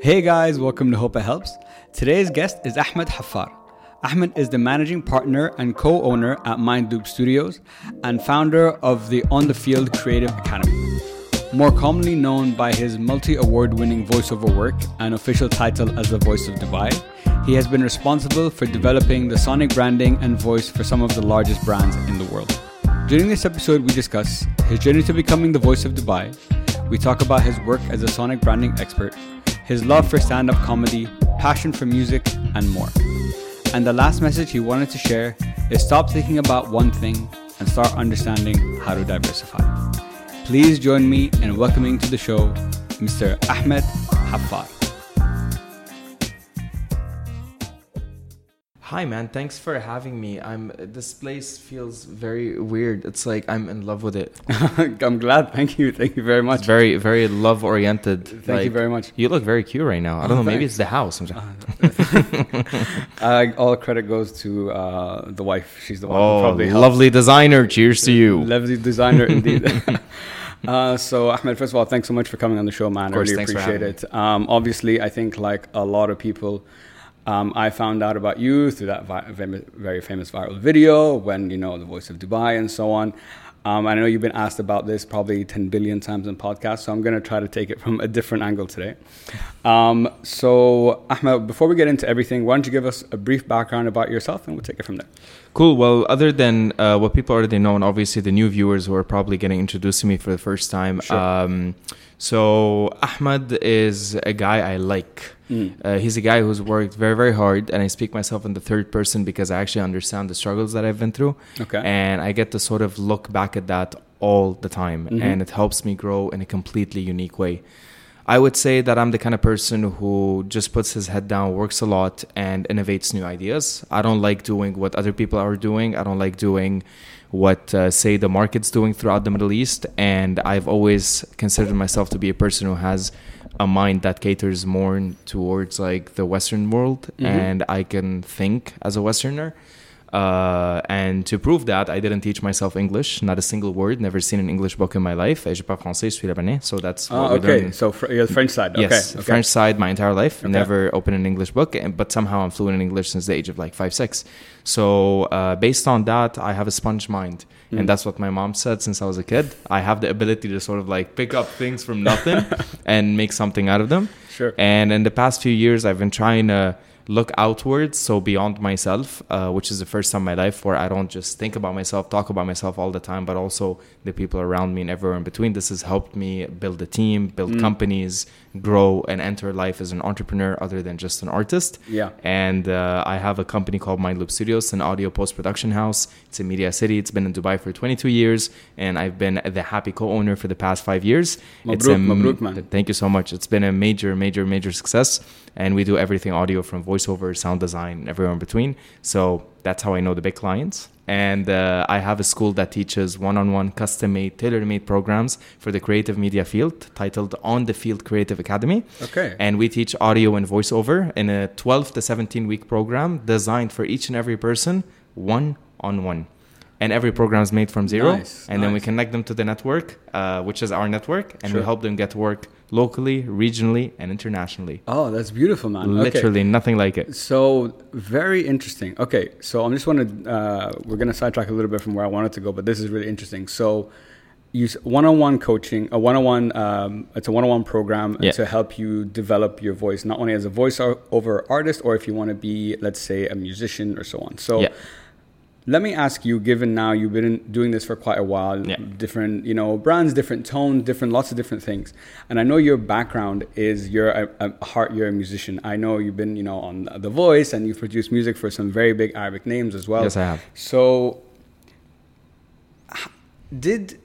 Hey guys, welcome to Hope It Helps. Today's guest is Ahmad Haffar. Ahmad is the managing partner and co owner at Mindloop Studios and founder of the On the Field Creative Academy. More commonly known by his multi award winning voiceover work and official title as the Voice of Dubai, he has been responsible for developing the sonic branding and voice for some of the largest brands in the world. During this episode, we discuss his journey to becoming the voice of Dubai. We talk about his work as a sonic branding expert, his love for stand up comedy, passion for music, and more. And the last message he wanted to share is stop thinking about one thing and start understanding how to diversify. Please join me in welcoming to the show Mr. Ahmad Haffar. Hi man, thanks for having me. I'm this place feels very weird. It's like I'm in love with it. I'm glad. Thank you. Thank you very much. It's very very love oriented. Thank like, you very much. You look very cute right now. I don't oh, know. Maybe it's the house. uh, all credit goes to uh, the wife. She's the one. Oh, probably lovely designer. Cheers to you. Lovely designer indeed. Uh, so Ahmad, first of all, thanks so much for coming on the show, man. Course, I really appreciate it. Um, obviously, I think like a lot of people, um, I found out about you through that vi- very famous viral video when you know the voice of Dubai and so on. Um, I know you've been asked about this probably 10 billion times in podcasts, so I'm going to try to take it from a different angle today. Um, so, Ahmad, before we get into everything, why don't you give us a brief background about yourself and we'll take it from there. Cool. Well, other than uh, what people already know, and obviously the new viewers who are probably getting introduced to me for the first time. Sure. So, Ahmad is a guy I like. Mm. Uh, he's a guy who's worked very, very hard, and I speak myself in the third person because I actually understand the struggles that I've been through. Okay. And I get to sort of look back at that all the time, mm-hmm. and it helps me grow in a completely unique way. I would say that I'm the kind of person who just puts his head down, works a lot, and innovates new ideas. I don't like doing what other people are doing. I don't like doing what, uh, say, the market's doing throughout the Middle East. And I've always considered myself to be a person who has a mind that caters more towards like the Western world, mm-hmm. and I can think as a Westerner. Uh, and to prove that, I didn't teach myself English, not a single word, never seen an English book in my life. Je parle français, je suis libanais. So that's oh, okay. So fr- you're the French side. Yes, okay. French side my entire life. Okay. Never opened an English book, but somehow I'm fluent in English since the age of like five, six. So uh, based on that, I have a sponge mind. Mm. And that's what my mom said since I was a kid. I have the ability to sort of like pick up things from nothing and make something out of them. Sure. And in the past few years, I've been trying to look outwards, so beyond myself, uh, which is the first time in my life where I don't just think about myself, talk about myself all the time, but also the people around me and everywhere in between. This has helped me build a team, build mm. companies, grow, and enter life as an entrepreneur other than just an artist. Yeah. And uh, I have a company called Mindloop Studios, an audio post production house. It's in Media City. It's been in Dubai for 22 years, and I've been the happy co owner for the past five years. Mabruk, it's a, mabruk, man. Thank you so much. It's been a major, major, major success and we do everything audio from voiceover, sound design, everywhere in between. So that's how I know the big clients. And uh, I have a school that teaches one-on-one, custom-made, tailor-made programs for the creative media field, titled On the Field Creative Academy. Okay. And we teach audio and voiceover in a 12 to 17 week program designed for each and every person, one-on-one and every program is made from zero. Nice, and nice. then we connect them to the network uh, which is our network. And sure. we help them get work locally regionally and internationally. Oh that's beautiful man. Literally okay. nothing like it. So very interesting. Okay so i'm just want to uh, we're going to sidetrack a little bit from where i wanted to go but this is really interesting. So use one-on-one coaching a one-on-one um, it's a one-on-one program yeah. to help you develop your voice not only as a voice over artist or if you want to be let's say a musician or so on. So yeah let me ask you, given now you've been doing this for quite a while, yeah. different, you know, brands, different tones, different, lots of different things. And I know your background is you're a, a heart, you're a musician. I know you've been, you know, on The Voice and you've produced music for some very big Arabic names as well. Yes, I have. So, did,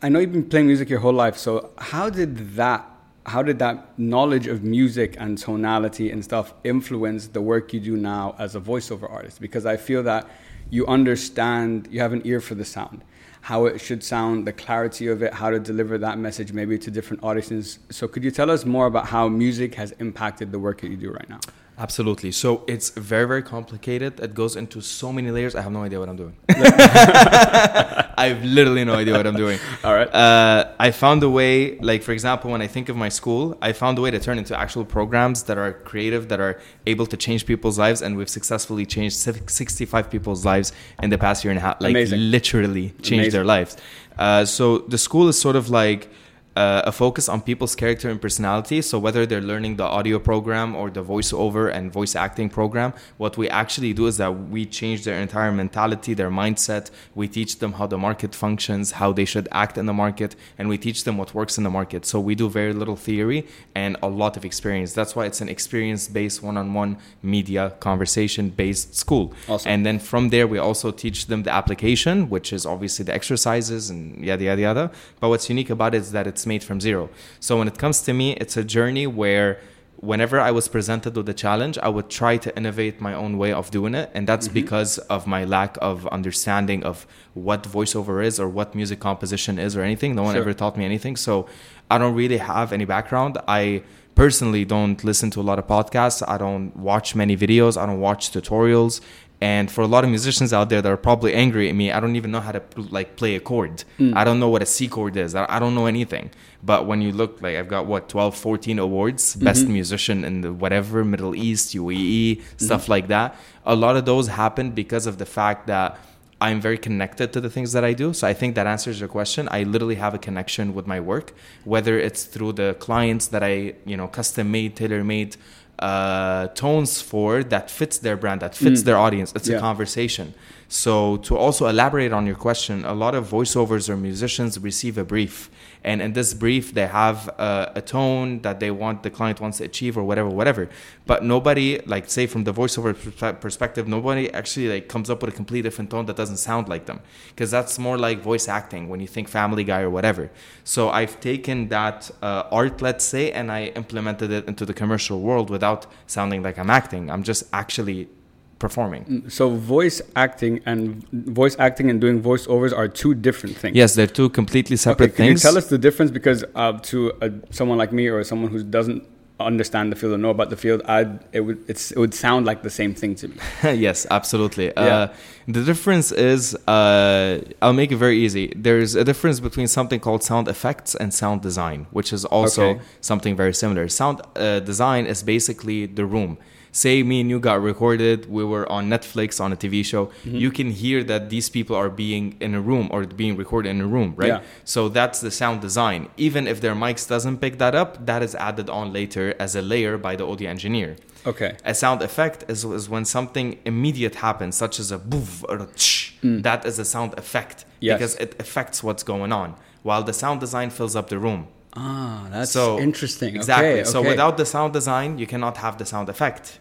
I know you've been playing music your whole life. So, how did that how did that knowledge of music and tonality and stuff influence the work you do now as a voiceover artist? Because I feel that you understand, you have an ear for the sound, how it should sound, the clarity of it, how to deliver that message maybe to different audiences. So, could you tell us more about how music has impacted the work that you do right now? Absolutely. So it's very, very complicated. It goes into so many layers. I have no idea what I'm doing. I have literally no idea what I'm doing. All right. Uh, I found a way, like, for example, when I think of my school, I found a way to turn into actual programs that are creative, that are able to change people's lives. And we've successfully changed 65 people's lives in the past year and a half. Like, Amazing. literally changed Amazing. their lives. Uh, so the school is sort of like, uh, a focus on people's character and personality. So whether they're learning the audio program or the voiceover and voice acting program, what we actually do is that we change their entire mentality, their mindset. We teach them how the market functions, how they should act in the market, and we teach them what works in the market. So we do very little theory and a lot of experience. That's why it's an experience-based, one-on-one media conversation-based school. Awesome. And then from there, we also teach them the application, which is obviously the exercises and yada yada yada. But what's unique about it is that it's made from zero. So when it comes to me, it's a journey where whenever I was presented with a challenge, I would try to innovate my own way of doing it. And that's mm-hmm. because of my lack of understanding of what voiceover is or what music composition is or anything. No one Sure. ever taught me anything. So I don't really have any background. I personally don't listen to a lot of podcasts. I don't watch many videos. I don't watch tutorials. And for a lot of musicians out there that are probably angry at me, I don't even know how to like play a chord. Hmm. I don't know what a C chord is. I I don't know anything. But when you look like I've got what 12, 14 awards, mm-hmm. best musician in the whatever Middle East, UAE, mm-hmm. stuff like that. A lot of those happened because of the fact that I'm very connected to the things that I do. So I think that answers your question. I literally have a connection with my work, whether it's through the clients that I, you know, custom made, tailor made uh, tones for that fits their brand, that fits their audience. It's Yeah. a conversation. So to also elaborate on your question, a lot of voiceovers or musicians receive a brief, and in this brief they have a, a tone that they want the client wants to achieve or whatever, whatever. But nobody, like say from the voiceover perspective, nobody actually like comes up with a completely different tone that doesn't sound like them, because that's more like voice acting when you think Family Guy or whatever. So I've taken that uh, art, let's say, and I implemented it into the commercial world without sounding like I'm acting. I'm just actually performing. So voice acting and voice acting and doing voiceovers are two different things. Yes, they're two completely separate Okay, can things. you tell us the difference? Because uh, to uh, someone like me or someone who doesn't understand the field or know about the field, I it would it's, it would sound like the same thing to me. yes, absolutely. Yeah. Uh, the difference is, uh, I'll make it very easy. There's a difference between something called sound effects and sound design, which is also Okay. something very similar. Sound uh, design is basically the room. Say me and you got recorded, we were on Netflix on a TV show. Mm-hmm. You can hear that these people are being in a room or being recorded in a room, right? Yeah. So that's the sound design. Even if their mics doesn't pick that up, that is added on later as a layer by the audio engineer. Okay. A sound effect is, is when something immediate happens, such as a boof or a tsh. That is a sound effect Mm. Yes. because it affects what's going on, while the sound design fills up the room. Ah, that's so interesting. Exactly. Okay, So without the sound design, you cannot have the sound effect.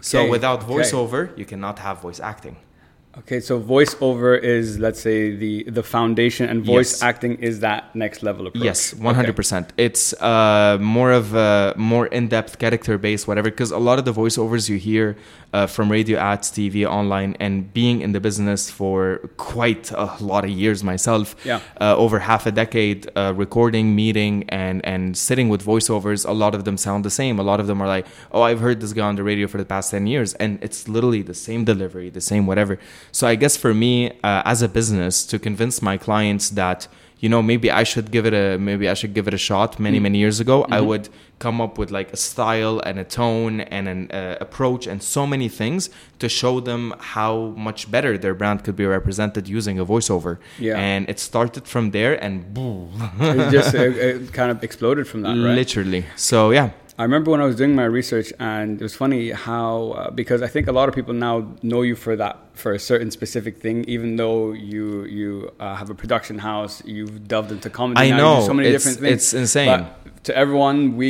So Okay, without okay. voiceover, you cannot have voice acting. Okay, so voiceover is let's say the the foundation, and voice Yes. acting is that next level approach. Yes, one hundred percent. It's uh, more of a more in-depth character-based, whatever. Because a lot of the voiceovers you hear uh, from radio ads, TV, online, and being in the business for quite a lot of years myself, Yeah. uh, over half a decade, uh, recording, meeting, and and sitting with voiceovers. A lot of them sound the same. A lot of them are like, "Oh, I've heard this guy on the radio for the past ten years," and it's literally the same delivery, the same whatever. So I guess for me, uh, as a business, to convince my clients that you know maybe I should give it a maybe I should give it a shot. Many many years ago, I would come up with like a style and a tone and an uh, approach and so many things to show them how much better their brand could be represented using a voiceover. Yeah. And it started from there and boom, it just it, it kind of exploded from that, right? literally. So yeah. I remember when I was doing my research, and it was funny how uh, because I think a lot of people now know you for that for a certain specific thing, even though you you uh, have a production house, you've delved into comedy. I now, know, so many it's- different things. it's insane. But to everyone, we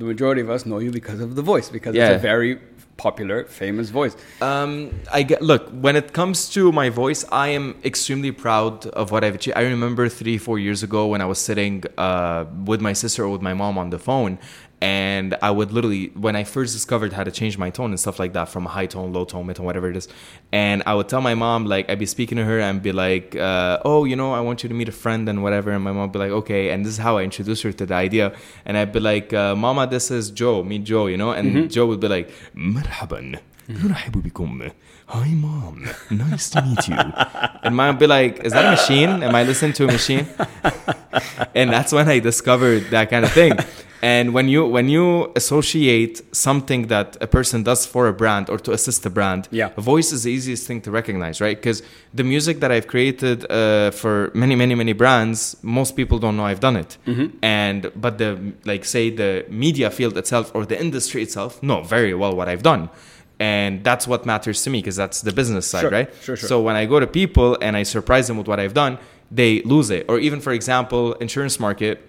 the majority of us know you because of the voice, because Yeah. it's a very popular, famous voice. Um, I get look when it comes to my voice, I am extremely proud of what I've achieved. I remember three, four years ago when I was sitting uh, with my sister or with my mom on the phone, and I would literally when I first discovered how to change my tone and stuff like that from high tone, low tone, mid tone, whatever it is, and I would tell my mom like I'd be speaking to her and be like, uh, "Oh, you know, I want you to meet a friend and whatever," and my mom would be like, "Okay," and this is how I introduced her to the idea, and I'd be like, uh, "Mama, this is Joe, meet Joe," you know, and mm-hmm. Joe would be like, "مرحبا, نرحب بكم." Hi, mom. Nice to meet you. and mom would be like, Is that a machine? Am I listening to a machine? and that's when I discovered that kind of thing and when you when you associate something that a person does for a brand or to assist a brand yeah voice is the easiest thing to recognize right because the music that i've created uh, for many many many brands most people don't know i've done it mm-hmm. and but the like say the media field itself or the industry itself know very well what i've done and that's what matters to me because that's the business side sure. right sure, sure. so when i go to people and i surprise them with what i've done they lose it or even for example insurance market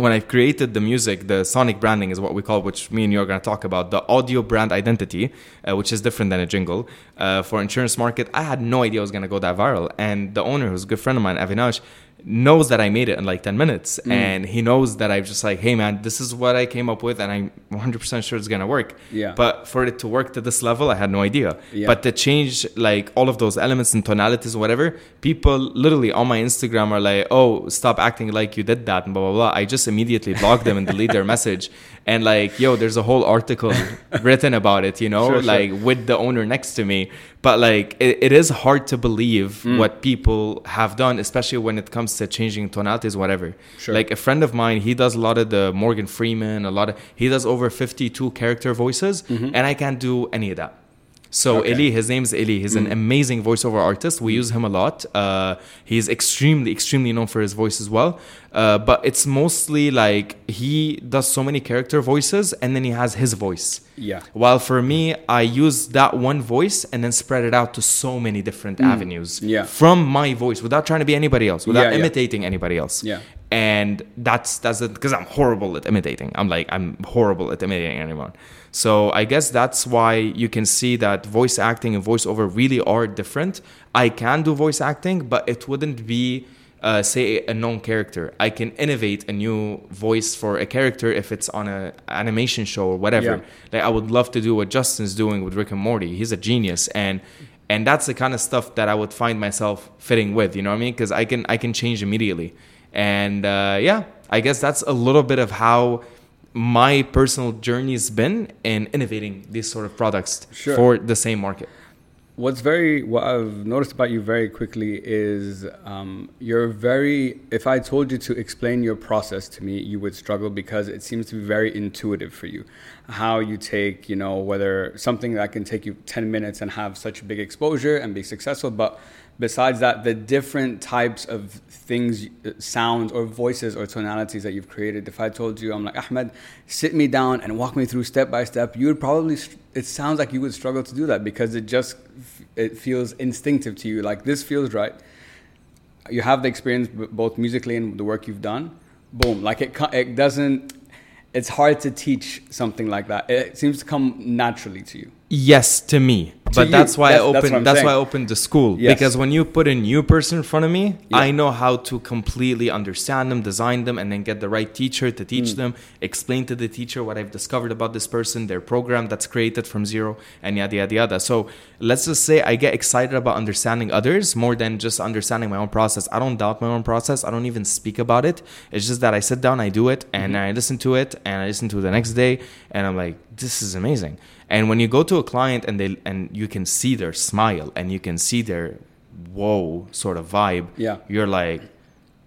when I've created the music, the sonic branding is what we call, which me and you are going to talk about, the audio brand identity, uh, which is different than a jingle uh, for insurance market. I had no idea it was going to go that viral, and the owner, who's a good friend of mine, Avinash, knows that I made it in like 10 minutes mm. and he knows that I'm just like, hey man, this is what I came up with and I'm 100% sure it's gonna work. Yeah. But for it to work to this level, I had no idea. Yeah. But to change like all of those elements and tonalities, whatever, people literally on my Instagram are like, oh, stop acting like you did that and blah, blah, blah. I just immediately block them and delete their message. And like, yo, there's a whole article written about it, you know, sure, like sure. with the owner next to me but like it, it is hard to believe Mm. what people have done especially when it comes to changing tonalities whatever Sure. like a friend of mine he does a lot of the morgan freeman a lot of he does over 52 character voices and i can't do any of that so. Okay. Mm. Eli, his name's Eli. He's an amazing voiceover artist. We use him a lot. Uh, he's extremely, extremely known for his voice as well. Uh, but it's mostly like he does so many character voices, and then he has his voice. Yeah. While for me, I use that one voice and then spread it out to so many different avenues. Mm. Yeah. From my voice, without trying to be anybody else, without Yeah, yeah. imitating anybody else. Yeah. And that's that's because I'm horrible at imitating. I'm like I'm horrible at imitating anyone. So I guess that's why you can see that voice acting and voiceover really are different. I can do voice acting, but it wouldn't be uh, say a known character. I can innovate a new voice for a character if it's on a animation show or whatever. Yeah. Like I would love to do what Justin's doing with Rick and Morty. He's a genius and and that's the kind of stuff that I would find myself fitting with, you know what I mean? Cuz I can I can change immediately. And uh, yeah, I guess that's a little bit of how my personal journey's been in innovating these sort of products Sure. for the same market. What's very what I've noticed about you very quickly is um, you're very. If I told you to explain your process to me, you would struggle because it seems to be very intuitive for you. How you take, you know, whether something that can take you ten minutes and have such big exposure and be successful, but besides that, the different types of things, uh, sounds or voices or tonalities that you've created. If I told you, I'm like Ahmad, sit me down and walk me through step by step, you would probably. It sounds like you would struggle to do that because it just it feels instinctive to you. Like this feels right. You have the experience both musically and the work you've done. Boom! Like it, it doesn't. It's hard to teach something like that. It seems to come naturally to you. Yes, to me. But you. that's why That's- I that's opened what I'm that's, why I opened the school. Yes. Because when you put a new person in front of me, Yeah. I know how to completely understand them, design them, and then get the right teacher to Mm. teach them, explain to the teacher what I've discovered about this person, their program that's created from zero, and yada yada yada. So let's just say I get excited about understanding others more than just understanding my own process. I don't doubt my own process. I don't even speak about it. It's just that I sit down, I do it, and Mm-hmm. I listen to it, and I listen to it the next day, and I'm like, this is amazing. And when you go to a client and they and you can see their smile and you can see their whoa sort of vibe, Yeah. you're like,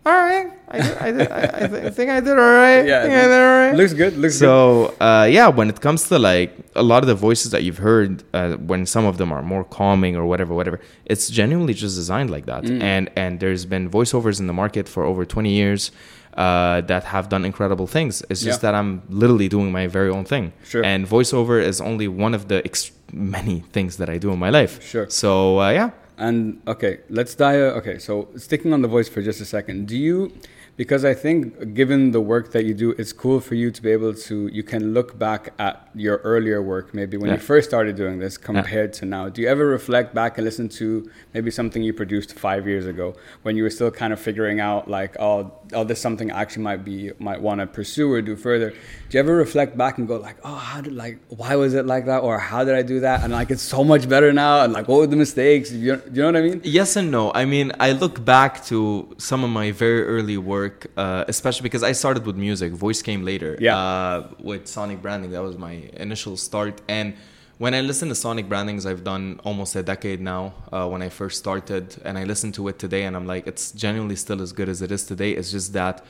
all right, I, did, I, did, I, I, th- I think I did all right. Yeah, I think I did all right. Looks good. Looks good. So uh, yeah, when it comes to like a lot of the voices that you've heard, uh, when some of them are more calming or whatever, whatever, it's genuinely just designed like that. Mm. And and there's been voiceovers in the market for over 20 years uh, that have done incredible things. It's just Yeah. that I'm literally doing my very own thing. Sure. And voiceover is only one of the ex- many things that I do in my life. Sure. So uh, yeah. And okay, let's dive. Okay, so sticking on the voice for just a second, do you? Because I think, given the work that you do, it's cool for you to be able to. You can look back at your earlier work, maybe when you first started doing this, compared to now. Do you ever reflect back and listen to maybe something you produced five years ago when you were still kind of figuring out, like, oh, oh, this is something I actually might be might want to pursue or do further. Do you ever reflect back and go like, oh, how did like why was it like that, or how did I do that, and like it's so much better now, and like what were the mistakes? You, you know what I mean? Yes and no. I mean, I look back to some of my very early work, uh, especially because I started with music. Voice came later. Yeah. Uh, with sonic branding, that was my initial start, and when I listen to sonic brandings, I've done almost a decade now. Uh, when I first started, and I listen to it today, and I'm like, it's genuinely still as good as it is today. It's just that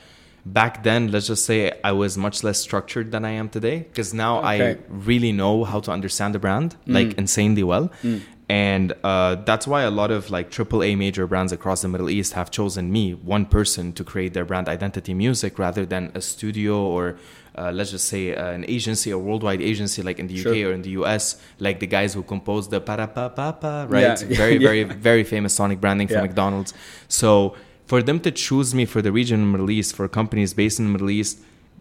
back then, let's just say I was much less structured than I am today, because now Okay. I really know how to understand the brand like insanely well. And uh, that's why a lot of like AAA major brands across the Middle East have chosen me, one person, to create their brand identity music rather than a studio or uh, let's just say uh, an agency, a worldwide agency like in the UK Sure. or in the US, like the guys who composed the para pa pa pa, right? Yeah. Very, Yeah. very, very famous sonic branding for Yeah. McDonald's. So for them to choose me for the region in the Middle East, for companies based in the Middle East,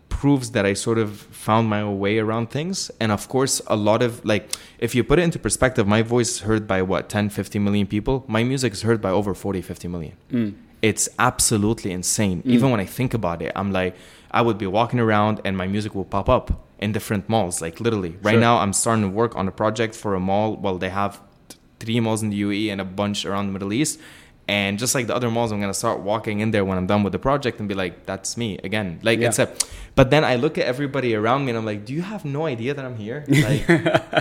proves that I sort of found my way around things. And of course, a lot of like, if you put it into perspective, my voice is heard by what, 10, 50 million people? My music is heard by over 40, 50 million. Mm. It's absolutely insane. Even when I think about it, I'm like, I would be walking around and my music will pop up in different malls, like literally. Right Sure. now, I'm starting to work on a project for a mall. Well, they have t- three malls in the UAE and a bunch around the Middle East. And just like the other malls, I'm gonna start walking in there when I'm done with the project and be like, "That's me again." Like Yeah. it's a. But then I look at everybody around me and I'm like, "Do you have no idea that I'm here? Like,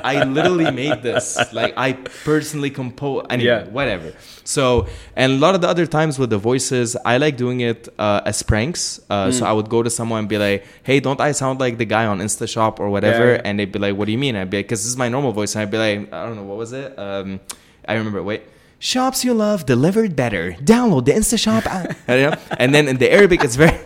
I literally made this. Like, I personally compose. Anyway, Yeah. whatever." So, and a lot of the other times with the voices, I like doing it uh, as pranks. Uh, Mm. So I would go to someone and be like, "Hey, don't I sound like the guy on InstaShop or whatever?" Yeah. And they'd be like, "What do you mean?" I'd be like, "Cause this is my normal voice." And I'd be like, "I don't know what was it." Um, I remember. Wait Shops you love delivered better. Download the InstaShop app. You know? And then in the Arabic, it's very,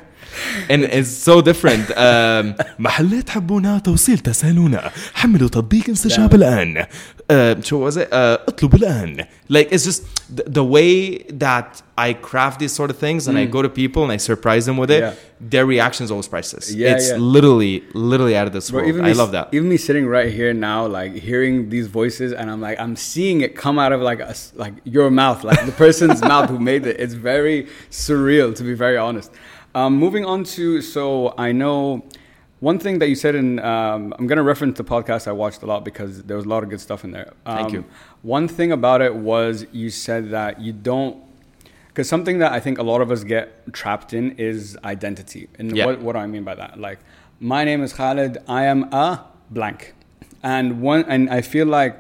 and it's so different. Um, محلات حبونا توصيل تسالونا حملوا تطبيق انستشاب الآن. Uh, شو was it? Uh, اطلب الآن. Like it's just the, the way that I craft these sort of things and I go to people and I surprise them with it. Yeah. Their reaction is always priceless. Yeah, it's yeah. literally, literally out of this Bro, world. even I me, love that. Even me sitting right here now, like hearing these voices, and I'm like, I'm seeing it come out of like a s like your mouth, like the person's mouth who made it. It's very surreal, to be very honest. Um, moving on to, so I know one thing that you said in, um, I'm going to reference the podcast I watched a lot because there was a lot of good stuff in there. Um, Thank you. One thing about it was you said that you don't because something that I think a lot of us get trapped in is identity. And Yeah. what, what do I mean by that? Like, my name is Khalid. I am a blank, and one, and I feel like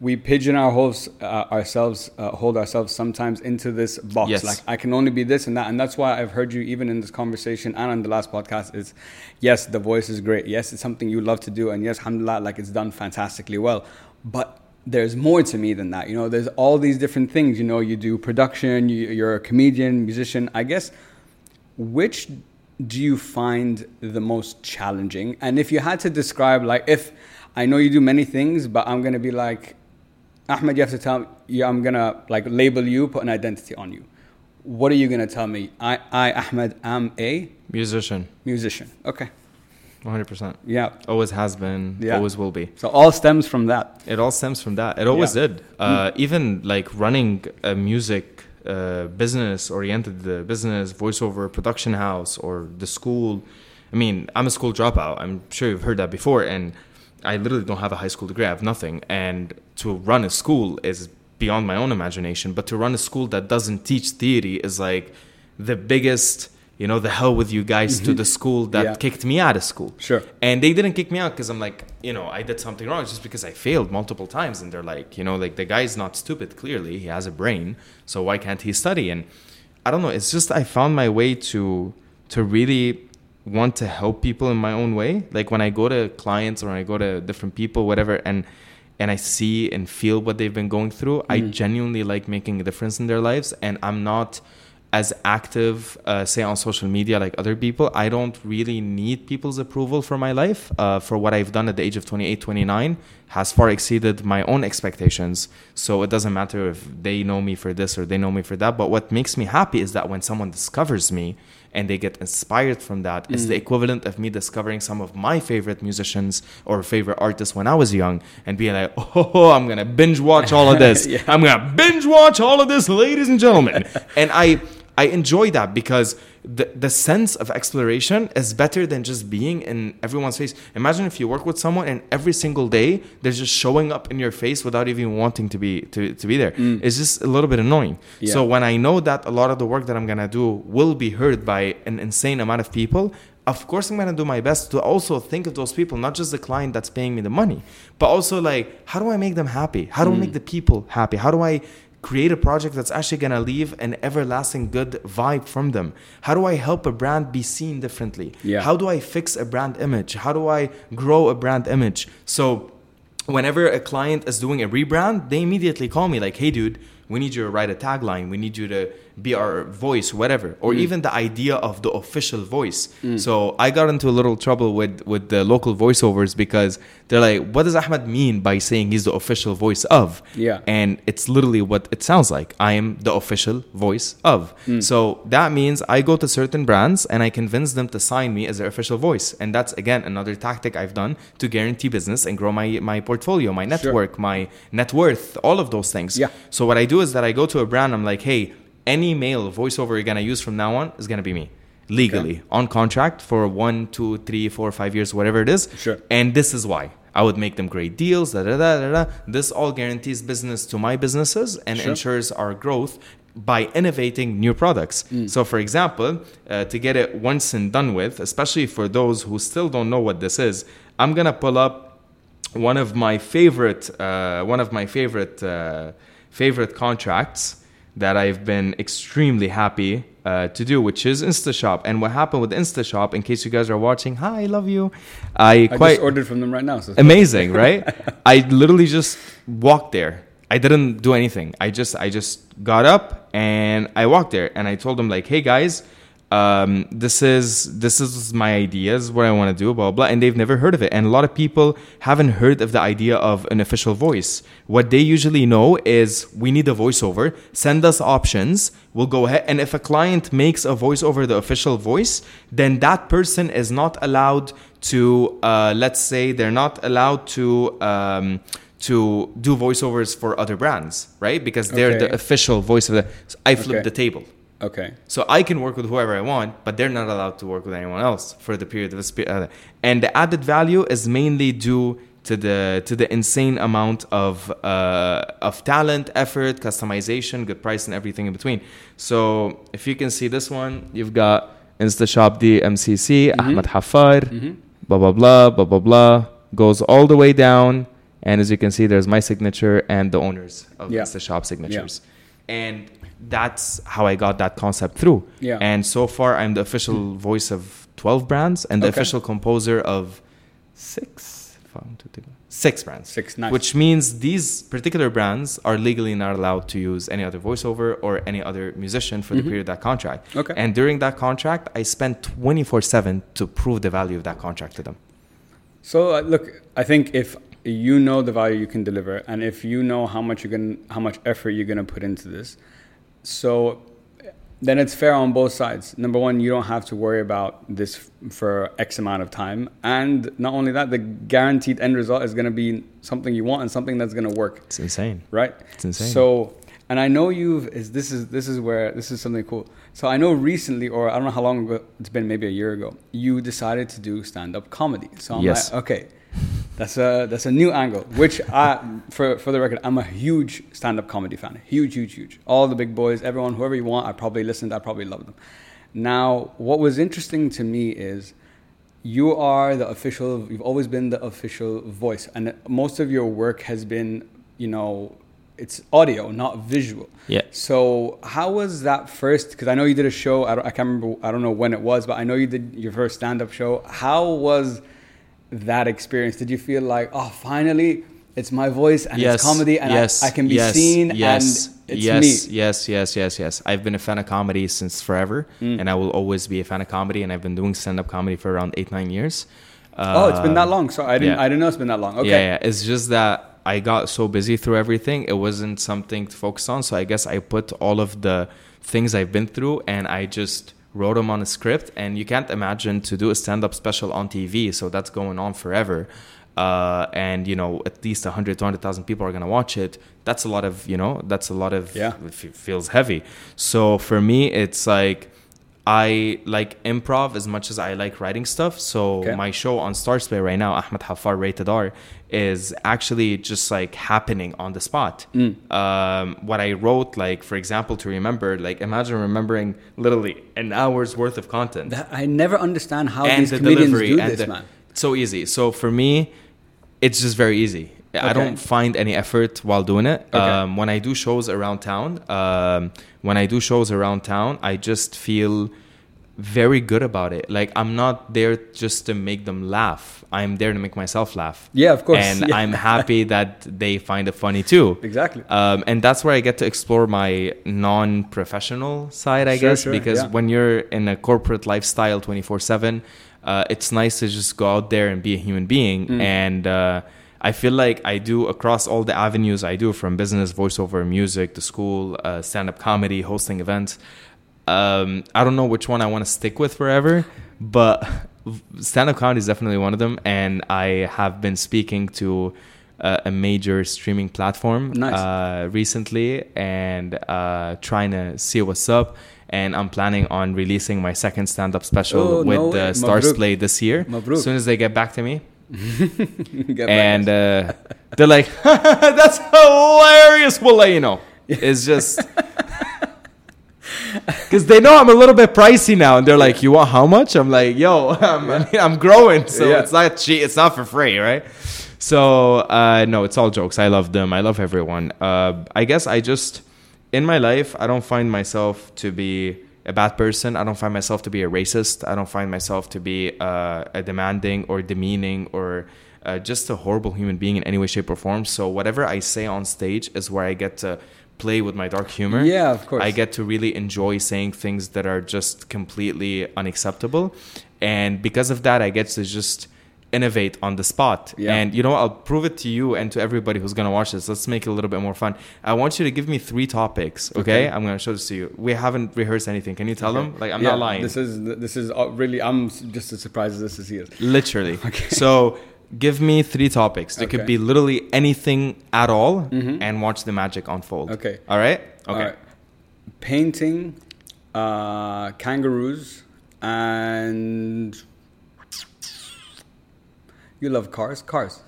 we pigeon our holes, uh, ourselves, uh, hold ourselves sometimes into this box. Yes. Like, I can only be this and that, and that's why I've heard you even in this conversation and on the last podcast. Is yes, the voice is great. Yes, it's something you love to do, and yes, alhamdulillah, like it's done fantastically well. But there's more to me than that. You know, there's all these different things. You know, you do production, you, you're a comedian, musician. I guess, which do you find the most challenging? And if you had to describe, like, if I know you do many things, but I'm gonna be like, Ahmad, you have to tell me, yeah, I'm gonna like label you, put an identity on you. What are you gonna tell me? I, I Ahmad, am a Musician, musician. Okay, 100%. yeah. Always has been, Yeah. always will be. So all stems from that. It all stems from that. It always Yeah. did. Uh, Even like running a music uh, business, oriented the business, voiceover production house, or the school. I mean, I'm a school dropout. I'm sure you've heard that before. And I literally don't have a high school degree. I have nothing. And to run a school is beyond my own imagination. But to run a school that doesn't teach theory is like the biggest, you know, the hell with you guys to mm-hmm. the school that Yeah. kicked me out of school. Sure. And they didn't kick me out because I'm like, you know, I did something wrong. It's just because I failed multiple times. And they're like, you know, like the guy's not stupid, clearly. He has a brain. So why can't he study? And I don't know. It's just I found my way to to really want to help people in my own way. Like when I go to clients or I go to different people, whatever, and and I see and feel what they've been going through, I genuinely like making a difference in their lives. And I'm not as active, uh, say on social media like other people. I don't really need people's approval for my life. Uh, for what I've done at the age of 28, 29 has far exceeded my own expectations. So it doesn't matter if they know me for this or they know me for that. But what makes me happy is that when someone discovers me and they get inspired from that, it's the mm. equivalent of me discovering some of my favorite musicians or favorite artists when I was young and being like, oh, I'm going to binge watch all of this. Yeah. I'm going to binge watch all of this, ladies and gentlemen. and I, I enjoy that because the, the sense of exploration is better than just being in everyone's face. Imagine if you work with someone and every single day they're just showing up in your face without even wanting to be to, to be there. Mm. It's just a little bit annoying. Yeah. So when I know that a lot of the work that I'm gonna do will be heard by an insane amount of people, of course I'm gonna do my best to also think of those people, not just the client that's paying me the money, but also like how do I make them happy? How do I Mm. make the people happy? How do I create a project that's actually going to leave an everlasting good vibe from them. How do i help a brand be seen differently? Yeah. how do i fix a brand image? How do i grow a brand image? So whenever a client is doing a rebrand they immediately call me like hey dude we need you to write a tagline. We need you to be our voice whatever or Mm. even the idea of the official voice so i got into a little trouble with with the local voiceovers because they're like what does ahmad mean by saying he's the official voice of Yeah. and it's literally what it sounds like. I am the official voice of. Hmm. So that means I go to certain brands and I convince them to sign me as their official voice. And that's again another tactic I've done to guarantee business and grow my my portfolio, my network, my net worth, all of those things. Yeah. So what I do is that I go to a brand, I'm like, hey, any male voiceover you're gonna use from now on is gonna be me. Legally on contract for one, two, three, four, five years, whatever it is. Sure. And this is why. I would make them great deals. Da, da, da, da, da. This all guarantees business to my businesses and Sure. ensures our growth by innovating new products. Mm. So, for example, uh, to get it once and done with, especially for those who still don't know what this is, I'm gonna pull up one of my favorite, uh, one of my favorite, uh, favorite contracts that I've been extremely happy uh, to do, which is InstaShop. And what happened with InstaShop, in case you guys are watching, hi, I love you. I, I quite just ordered from them right now. So amazing right i literally just walked there i didn't do anything i just i just got up and i walked there and i told them like hey guys um, this is this is my ideas what i want to do blah, blah blah and they've never heard of it. And a lot of people haven't heard of the idea of an official voice. What they usually know is we need a voiceover. Send us options. We'll go ahead and if a client makes a voiceover the official voice then that person is not allowed to uh, let's say they're not allowed to um, to do voiceovers for other brands right? Because they're Okay. the official voice of the so i flip Okay. the table Okay. so I can work with whoever I want, but they're not allowed to work with anyone else for the period of a spe- uh, and the added value is mainly due to the to the insane amount of uh, of talent, effort, customization, good price, and everything in between. So if you can see this one, you've got InstaShop DMCC, Mhm. Ahmad Haffar, Mm-hmm. blah blah blah blah blah blah goes all the way down and as you can see there's my signature and the owners of Yeah. the shop signatures and that's how i got that concept through Yeah. and so far i'm the official voice of 12 brands and the Okay. official composer of six, six brands Six. Nice. which means these particular brands are legally not allowed to use any other voiceover or any other musician for the Mhm. period of that contract Okay. and during that contract i spent 24-7 to prove the value of that contract to them So uh, look, I think if you know the value you can deliver, and if you know how much you're going, how much effort you're going to put into this, so then it's fair on both sides. Number one, you don't have to worry about this for X amount of time, and not only that, the guaranteed end result is going to be something you want and something that's going to work, it's insane right? it's insane So, and I know you've is this is this is where this is something cool. So I know recently, or I don't know how long ago it's been, maybe a year ago, you decided to do stand up comedy. So I'm Yes. like, okay, that's a that's a new angle. Which I, for for the record, I'm a huge stand up comedy fan. Huge, huge, huge. All the big boys, everyone, whoever you want, I probably listened. I probably love them. Now, what was interesting to me is you are the official you've always been the official voice and most of your work has been you know it's audio not visual Yeah. so how was that first because i know you did a show I, don't, I can't remember i don't know when it was but i know you did your first stand-up show how was that experience did you feel like oh finally it's my voice and it's comedy and I, I can be yes, seen yes, and it's yes, me Yes, yes, yes, yes. I've been a fan of comedy since forever, Mm. and I will always be a fan of comedy. And I've been doing stand-up comedy for around eight, nine years. oh it's been that long so i didn't yeah. i didn't know it's been that long okay Yeah, yeah. It's just that I got so busy through everything. It wasn't something to focus on. So I guess I put all of the things I've been through, and I just wrote them on a script. And you can't imagine to do a stand-up special on TV. So that's going on forever. uh, and you know at least 100 200,000 people are going to watch it that's a lot of you know that's a lot of Yeah. it feels heavy so for me it's like I like improv as much as I like writing stuff. So Okay. my show on STARZPLAY right now, Ahmad Haffar Rated R, is actually just like happening on the spot. Mm. Um, what I wrote, like for example, to remember, like imagine remembering literally an hour's worth of content That, I never understand how and these the comedians delivery do and this, the, man. so easy. So for me, it's just very easy. I Okay. don't find any effort while doing it. Okay. Um, when I do shows around town, um, when I do shows around town, I just feel very good about it. Like I'm not there just to make them laugh. I'm there to make myself laugh. Yeah, of course. And Yeah. I'm happy that they find it funny too. Exactly. Um, and that's where I get to explore my non-professional side, I Sure, guess, sure, because yeah. when you're in a corporate lifestyle 24/7, uh, it's nice to just go out there and be a human being. Mm. And uh, I feel like I do across all the avenues I do, from business, voiceover, music, to school, uh, stand-up comedy, hosting events. Um, I don't know which one I want to stick with forever, but stand-up comedy is definitely one of them. And I have been speaking to uh, a major streaming platform Nice. uh, recently and uh, trying to see what's up. And I'm planning on releasing my second stand-up special Oh, with no the way. Stars Mabruk. Play this year. Mabruk. As soon as they get back to me, and uh, they're like, "That's hilarious." We'll let you know. It's just because they know I'm a little bit pricey now, and they're like, "You want how much?" I'm like, "Yo, I'm, I'm growing, so Yeah. it's not cheap. It's not for free, right?" So uh, no, it's all jokes. I love them. I love everyone. Uh, I guess I just in my life, I don't find myself to be a bad person. I don't find myself to be a racist. I don't find myself to be uh, a demanding or demeaning or uh, just a horrible human being in any way, shape, or form. So whatever I say on stage is where I get to play with my dark humor. Yeah, of course. I get to really enjoy saying things that are just completely unacceptable. And because of that, I get to just innovate on the spot. Yeah. And you know, I'll prove it to you and to everybody who's gonna watch this. Let's make it a little bit more fun. I want you to give me three topics. Okay, Okay. I'm gonna show this to you. We haven't rehearsed anything. Can you tell Okay. them? Like I'm Yeah, not lying. This is this is uh, really. I'm just as surprised as this is here. Literally. Okay. So give me three topics. It could be literally anything at all, Mhm. and watch the magic unfold. Okay. All right. Okay. All right. Painting, uh, kangaroos, and you love cars. Cars.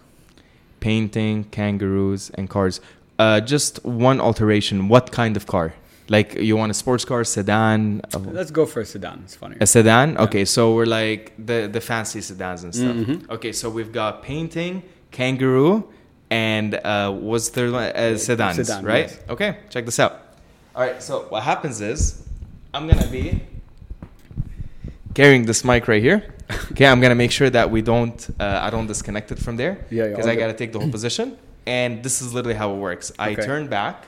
Painting, kangaroos, and cars. Uh, just one alteration. What kind of car? Like you want a sports car, sedan, a, Let's go for a sedan. It's funny. a sedan? Okay, so we're like the the fancy sedans and stuff. Mhm. Okay, so we've got painting, kangaroo, and uh, what's the third one? Uh, sedans, Sedan, right? yes. Okay, check this out. All right, so what happens is I'm gonna be carrying this mic right here. Okay, I'm gonna make sure that we don't, uh, I don't disconnect it from there. Yeah, yeah, Because all I gotta take the whole position, and this is literally how it works. I Okay. turn back,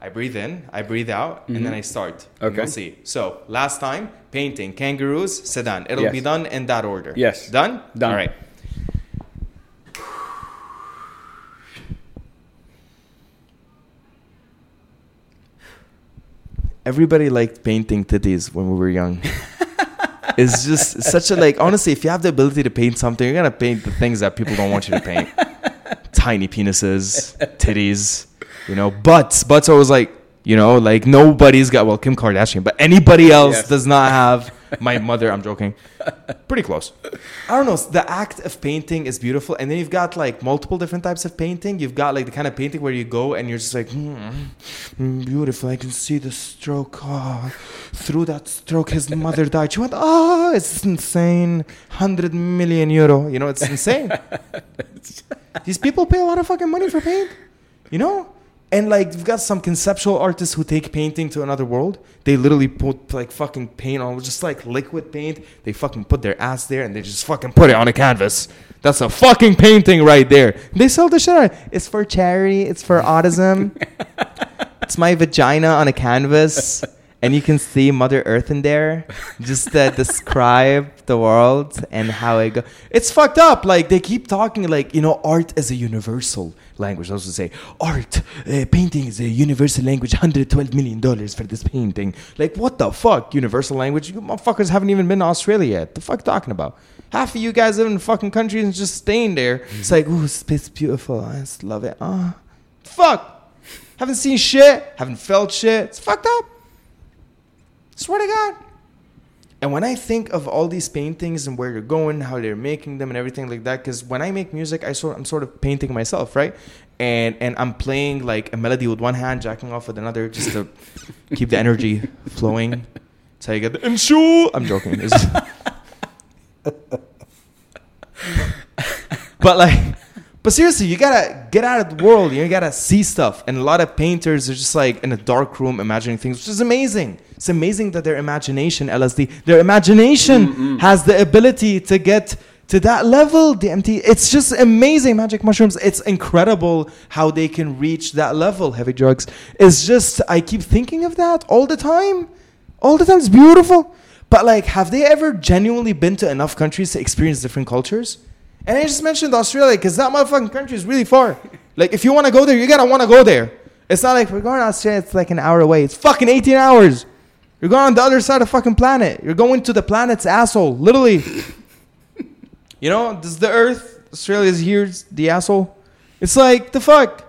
I breathe in, I breathe out, and then I start. Mm-hmm. Okay. We'll see. So last time, painting, kangaroos, sedan. It'll Yes. be done in that order. Yes. Done. Done. All right. Everybody liked painting titties when we were young. it's just such a like honestly, if you have the ability to paint something, you're gonna paint the things that people don't want you to paint. Tiny penises, titties, you know, butts. Butts are always like, you know, like nobody's got well, Kim Kardashian, but anybody else Yes. does not have my mother, I'm joking. Pretty close. I don't know. The act of painting is beautiful, and then you've got like multiple different types of painting. You've got like the kind of painting where you go and you're just like, hmm, mm, beautiful. I can see the stroke. Oh, through that stroke, his mother died. She went, oh, it's insane. Hundred million euro. You know, it's insane. These people pay a lot of fucking money for paint. You know. And like you've got some conceptual artists who take painting to another world. They literally put like fucking paint on, just like liquid paint. They fucking put their ass there and they just fucking put it on a canvas. That's a fucking painting right there. They sell the shit out. It's for charity. It's for autism. it's my vagina on a canvas, and you can see Mother Earth in there, just to describe the world and how it go. It's fucked up. Like they keep talking like you know, art as a universal language. I was to say art, uh, painting is a universal language. Hundred twelve million dollars for this painting. Like what the fuck? Universal language? You motherfuckers haven't even been to Australia yet. The fuck you talking about? Half of you guys live in fucking countries and just staying there. Mm-hmm. It's like, ooh, it's, it's beautiful. I just love it. Ah, fuck. Haven't seen shit. Haven't felt shit. It's fucked up. Swear to God. And when I think of all these paintings and where they're going, how they're making them, and everything like that, because when I make music, I sort I'm sort of painting myself, right? And and I'm playing like a melody with one hand, jacking off with another, just to keep the energy flowing. How you get the inshu. I'm joking. But like, but seriously, you gotta get out of the world. You gotta see stuff. And a lot of painters are just like in a dark room imagining things, which is amazing. It's amazing that their imagination, LSD, their imagination has the ability to get to that level. DMT, it's just amazing. Magic mushrooms, it's incredible how they can reach that level. Heavy drugs. It's just I keep thinking of that all the time. All the time. It's beautiful. But like, have they ever genuinely been to enough countries to experience different cultures? And I just mentioned Australia because that motherfucking country is really far. Like, if you want to go there, you gotta want to go there. It's not like we're going to Australia. It's like an hour away. It's fucking 18 hours. You're going on the other side of fucking planet. You're going to the planet's asshole, literally. you know, this is the Earth. Australia's here. It's the asshole. It's like the fuck.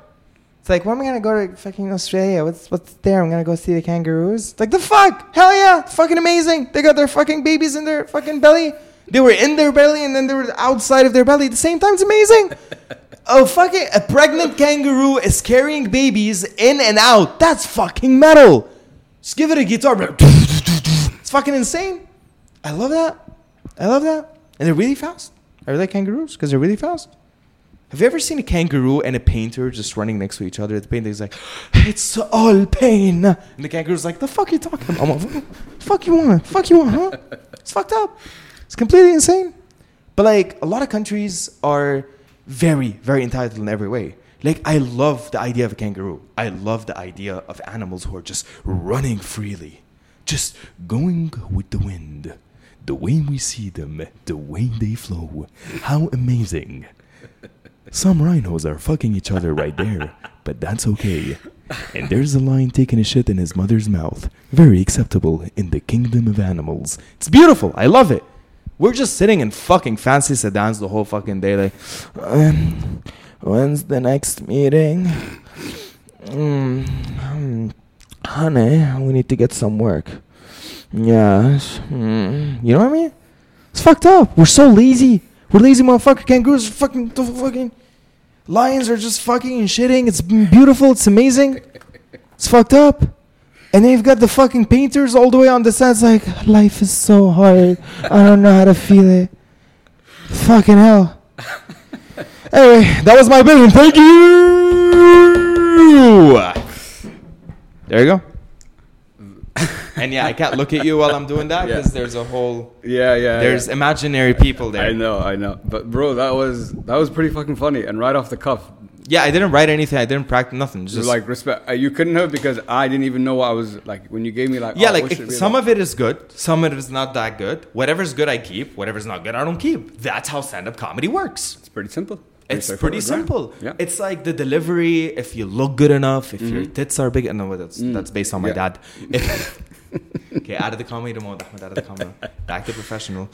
It's like, when am I gonna go to fucking Australia? What's what's there? I'm gonna go see the kangaroos. It's Like the fuck? Hell yeah! Fucking amazing. They got their fucking babies in their fucking belly. They were in their belly and then they were outside of their belly at the same time. It's amazing. oh fucking a pregnant kangaroo is carrying babies in and out. That's fucking metal. Just give it a guitar. It's fucking insane. I love that. I love that. And they're really fast. I like kangaroos because they're really fast. Have you ever seen a kangaroo and a painter just running next to each other? The painter's like, "It's all pain," and the kangaroo's like, "The fuck you talking about? motherfucker? fuck you want? Fuck you want? Huh? It's fucked up. It's completely insane." But like a lot of countries are very, very entitled in every way. Like I love the idea of a kangaroo. I love the idea of animals who are just running freely, just going with the wind. The way we see them, the way they flow. How amazing. Some rhinos are fucking each other right there, but that's okay. And there's a lion taking a shit in his mother's mouth. Very acceptable in the kingdom of animals. It's beautiful. I love it. We're just sitting in fucking fancy sedans the whole fucking day. Like, um, when's the next meeting? Mm, honey, we need to get some work. Yes. Mm, you know what I mean? It's fucked up. We're so lazy. We're lazy motherfucker. Kangaroos are fucking, fucking. Lions are just fucking and shitting. It's beautiful. It's amazing. It's fucked up. And then you've got the fucking painters all the way on the side. It's like, life is so hard. I don't know how to feel it. Fucking hell. Anyway, that was my billion. Thank you. There you go. and yeah, I can't look at you while I'm doing that Yeah. because there's a whole Yeah, yeah. there's imaginary people there. I know, I know. But bro, that was that was pretty fucking funny and right off the cuff. Yeah, I didn't write anything. I didn't practice nothing. Just like respect. Uh, you couldn't have because I didn't even know what I was like when you gave me like. yeah, oh, like it- some about? of it is good, some of it is not that good. Whatever's good, I keep. Whatever's not good, I don't keep. That's how stand-up comedy works. it's pretty simple. It's pretty simple. Yeah. It's like the delivery. If you look good enough, if your tits are big, no, that's that's based on my Mm. Yeah. dad. Okay, out of the comedy mode, Ahmad, out of the camera, back to professional.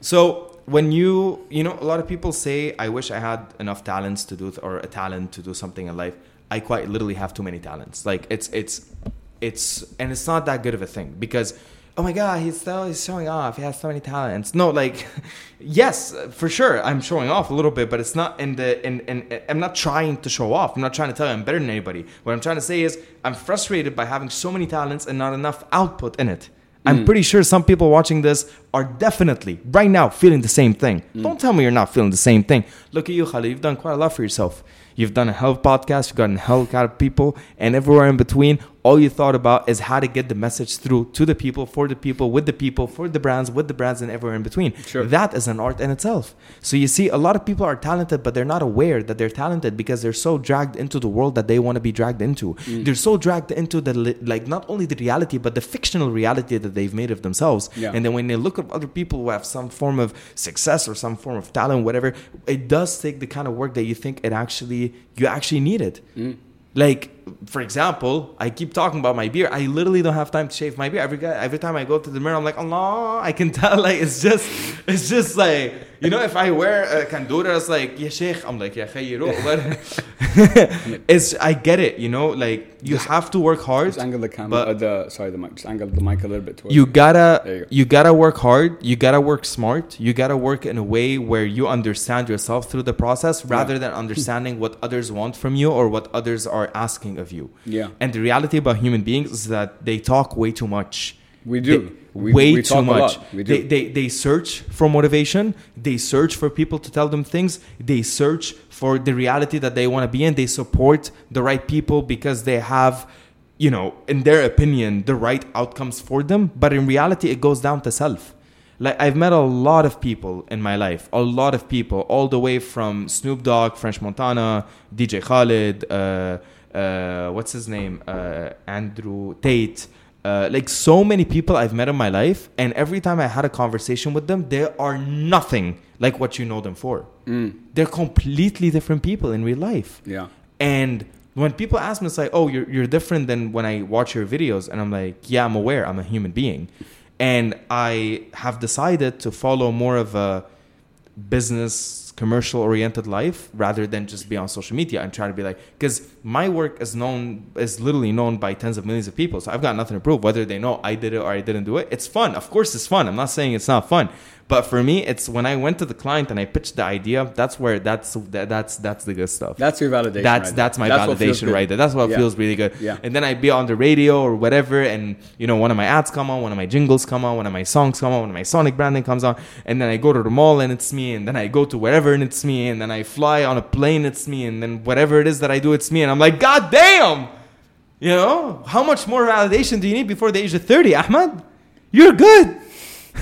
So when you, you know, a lot of people say, "I wish I had enough talents to do, th- or a talent to do something in life." I quite literally have too many talents. Like it's it's it's and it's not that good of a thing because oh my god he's still he's showing off. He has so many talents. No like yes for sure i'm showing off a little bit but it's not in the in, in i'm not trying to show off. I'm not trying to tell you i'm better than anybody. What i'm trying to say is i'm frustrated by having so many talents and not enough output in it. I'm mm. pretty sure some people watching this are definitely right now feeling the same thing don't tell me you're not feeling the same thing look at you khalid you've done quite a lot for yourself You've done a hell of podcast, you've gotten a hell kind of people, and everywhere in between, all you thought about is how to get the message through to the people, for the people, with the people, for the brands, with the brands, and everywhere in between. Sure. That is an art in itself. So you see, a lot of people are talented, but they're not aware that they're talented because they're so dragged into the world that they want to be dragged into. Mm. They're so dragged into the like not only the reality, but the fictional reality that they've made of themselves. Yeah. And then when they look at other people who have some form of success or some form of talent, whatever, it does take the kind of work that you think it actually you actually need it. Mm. Like for example, I keep talking about my beard. I literally don't have time to shave my beard. Every guy, every time I go to the mirror, I'm like, Allah, I can tell. Like it's just, it's just like you know, if I wear a kandura, it's like, yeah, sheikh. I'm like, yeah. But it's, I get it. You know, like you Just- have to work hard. Just angle the camera. But- uh, the sorry, the mic. Just angle the mic a little bit towards. you gotta you go. you gotta work hard you gotta work smart you gotta work in a way where you understand yourself through the process rather than understanding what others want from you or what others are asking of you Yeah. and the reality about human beings is that they talk way too much We do. They- We- way we too much. We do. They, they they search for motivation they search for people to tell them things they search for the reality that they want to be in they support the right people because they have you know in their opinion the right outcomes for them but in reality it goes down to self like i've met a lot of people in my life a lot of people all the way from snoop dogg french montana dj khaled uh, uh, what's his name uh, andrew tate uh, like so many people I've met in my life, and every time I had a conversation with them, they are nothing like what you know them for. They're completely different people in real life. Yeah. And when people ask me, it's like, oh, you're, you're different than when I watch your videos. And I'm like, yeah, I'm aware. I'm a human being. And I have decided to follow more of a business commercial oriented life rather than just be on social media and try to be like because my work is known is literally known by tens of millions of people. So i've got nothing to prove. Whether they know i did it or i didn't do it it's fun. Of course it's fun. I'm not saying it's not fun. But for me it's when i went to the client and i pitched the idea that's where that's that, that's that's the good stuff. That's your validation. that's right that's my feels validation right there. That's what Yeah. feels really good. Yeah. And then I'd be on the radio or whatever, and you know, one of my ads come on, one of my jingles come on, one of my songs come on, one of my Sonic branding comes on, and then I go to the mall and it's me, and then I go to wherever and it's me, and then I fly on a plane, it's me, and then whatever it is that I do, it's me, and I'm like, God damn! You know, how much more validation do you need before the age of 30, Ahmad? You're good.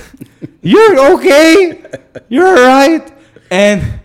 You're okay. You're all right. And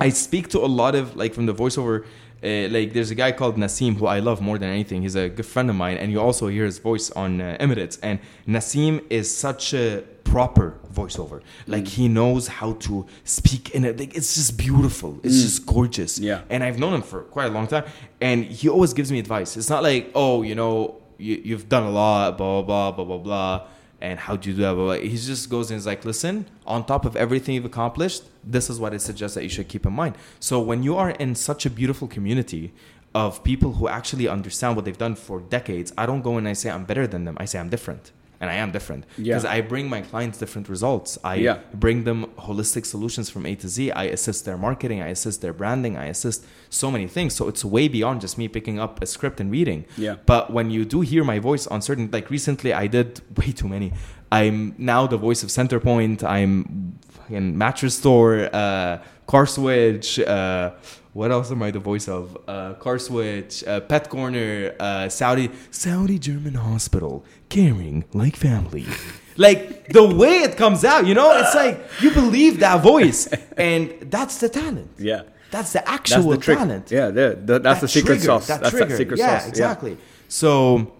I speak to a lot of like from the voiceover. Uh, like there's a guy called Nasim who I love more than anything. He's a good friend of mine, and you also hear his voice on uh, Emirates. And Nasim is such a proper voiceover. Like mm. he knows how to speak in it. Like it's just beautiful. It's mm. just gorgeous. Yeah. And I've known him for quite a long time, and he always gives me advice. It's not like oh you know you, you've done a lot blah blah blah blah blah blah and how do you do that? Blah, blah. He just goes and is like, listen, on top of everything you've accomplished, this is what I suggest that you should keep in mind. So when you are in such a beautiful community of people who actually understand what they've done for decades, I don't go and I say I'm better than them. I say I'm different. And I am different. Yeah. Because I bring my clients different results. I Yeah. bring them holistic solutions from A to Z. I assist their marketing, I assist their branding, I assist so many things. So it's way beyond just me picking up a script and reading. Yeah. But when you do hear my voice on certain, like recently, I did way too many. I'm now the voice of Centrepoint. I'm in mattress store, uh, CarSwitch. Uh, what else am I the voice of? Uh, CarSwitch, uh, pet corner, uh, Saudi Saudi German hospital, caring like family. Like the way it comes out, you know, it's like you believe that voice, and that's the talent. Yeah. That's the That's actual the talent Yeah, the, the, that's that the secret trigger, sauce. That that's trigger. that secret yeah, sauce. exactly. So,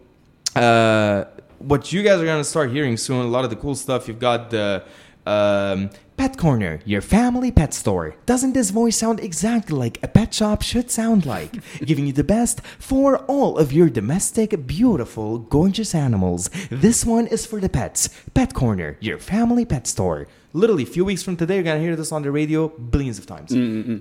uh, what you guys are gonna start hearing soon, a lot of the cool stuff. You've got the um, pet corner, your family pet store. Doesn't this voice sound exactly like a pet shop should sound like? Giving you the best for all of your domestic, beautiful, gorgeous animals. This one is for the pets. Pet corner, your family pet store. Literally, a few weeks from today, you're gonna hear this on the radio billions of times,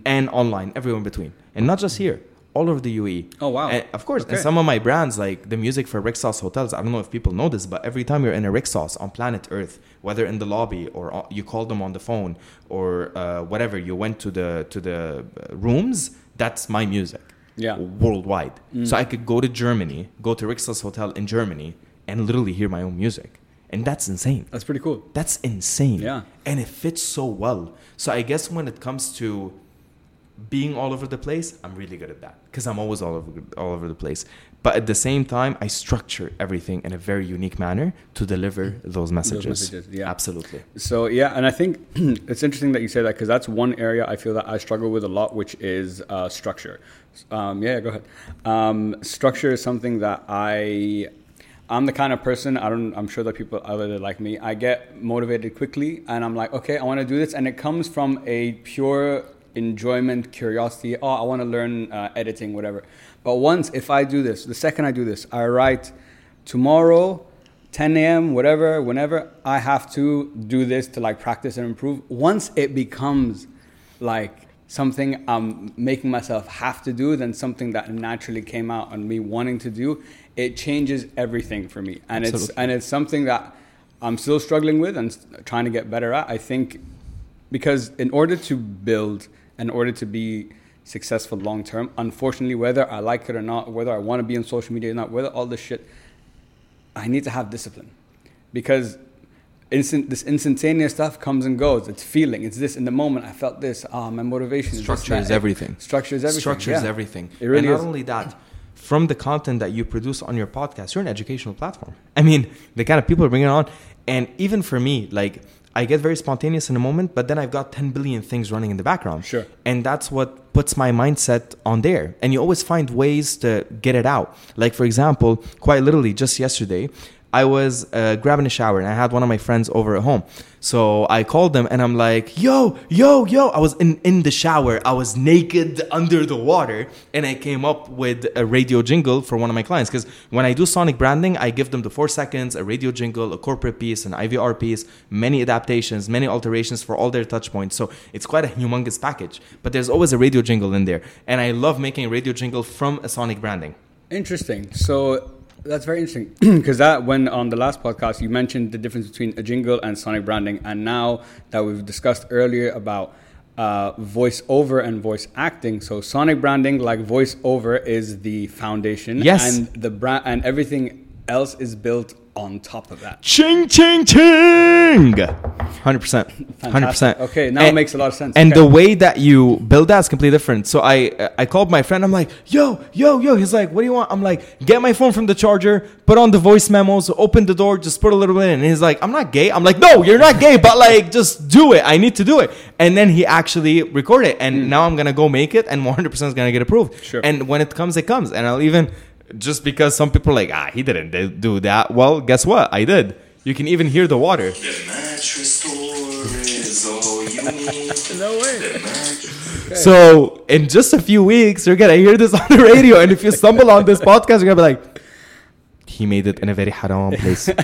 and online, everywhere in between, and not just here. All over the UAE. Oh, wow. And of course, and some of my brands, like the music for Rixos hotels, I don't know if people know this, but every time you're in a Rixos on planet Earth, whether in the lobby or you call them on the phone or uh, whatever, you went to the to the uh, rooms, that's my music. Yeah. Worldwide. So I could go to Germany, go to Rixos hotel in Germany, and literally hear my own music, and that's insane. That's pretty cool. That's insane. Yeah. And it fits so well. So I guess when it comes to being all over the place, I'm really good at that because I'm always all over all over the place. But at the same time, I structure everything in a very unique manner to deliver those messages. messages, yeah. Absolutely. So yeah, and I think it's interesting that you say that because that's one area I feel that I struggle with a lot, which is uh, structure. Um, yeah, go ahead. Um, structure is something that I. I'm the kind of person I don't. I'm sure that people other than like me, I get motivated quickly, and I'm like, okay, I want to do this, and it comes from a pure enjoyment, curiosity. Oh, I want to learn uh, editing, whatever. But once, if I do this, the second I do this, I write tomorrow, 10 a.m., whatever, whenever I have to do this to like practice and improve. Once it becomes like something I'm making myself have to do then something that naturally came out and me wanting to do, it changes everything for me. And Absolutely. it's and it's something that I'm still struggling with and trying to get better at. I think because in order to build, in order to be successful long term, unfortunately, whether I like it or not, whether I want to be on social media or not, whether all this shit, I need to have discipline. Because instant this instantaneous stuff comes and goes. It's feeling. It's this in the moment. I felt this. Ah, oh, my motivation. Structure is, is everything. Structure is everything. Structure is everything. It really and not is. only that, from the content that you produce on your podcast, you're an educational platform. I mean, the kind of people are bringing on, and even for me, like. I get very spontaneous in a moment, but then I've got 10 billion things running in the background. Sure. And that's what puts my mindset on there. And you always find ways to get it out. Like, for example, quite literally, just yesterday, I was uh, grabbing a shower and I had one of my friends over at home. So I called them and I'm like, yo, yo, yo. I was in, in the shower. I was naked under the water and I came up with a radio jingle for one of my clients. Because when I do sonic branding, I give them the four seconds, a radio jingle, a corporate piece, an IVR piece, many adaptations, many alterations for all their touch points. So it's quite a humongous package. But there's always a radio jingle in there. And I love making a radio jingle from a sonic branding. Interesting. So that's very interesting because that when on the last podcast you mentioned the difference between a jingle and sonic branding, and now that we've discussed earlier about uh, voice over and voice acting. So sonic branding, like voice over, is the foundation. Yes, and the brand and everything else is built on top of that. Ching, ching, ching! 100%. 100%. Okay, now and, it makes a lot of sense. And okay. the way that you build that is completely different. So I I called my friend. I'm like, yo, yo, yo. He's like, what do you want? I'm like, get my phone from the charger, put on the voice memos, open the door, just put a little bit in. And he's like, I'm not gay. I'm like, no, you're not gay, but like, just do it. I need to do it. And then he actually recorded it. And mm. now I'm going to go make it, and 100% is going to get approved. Sure. And when it comes, it comes. And I'll even just because some people are like, ah, he didn't do that. Well, guess what? I did. You can even hear the water. The mattress store is all you need. no way. So in just a few weeks, you're gonna hear this on the radio, and if you stumble on this podcast, you're gonna be like, he made it in a very haram place.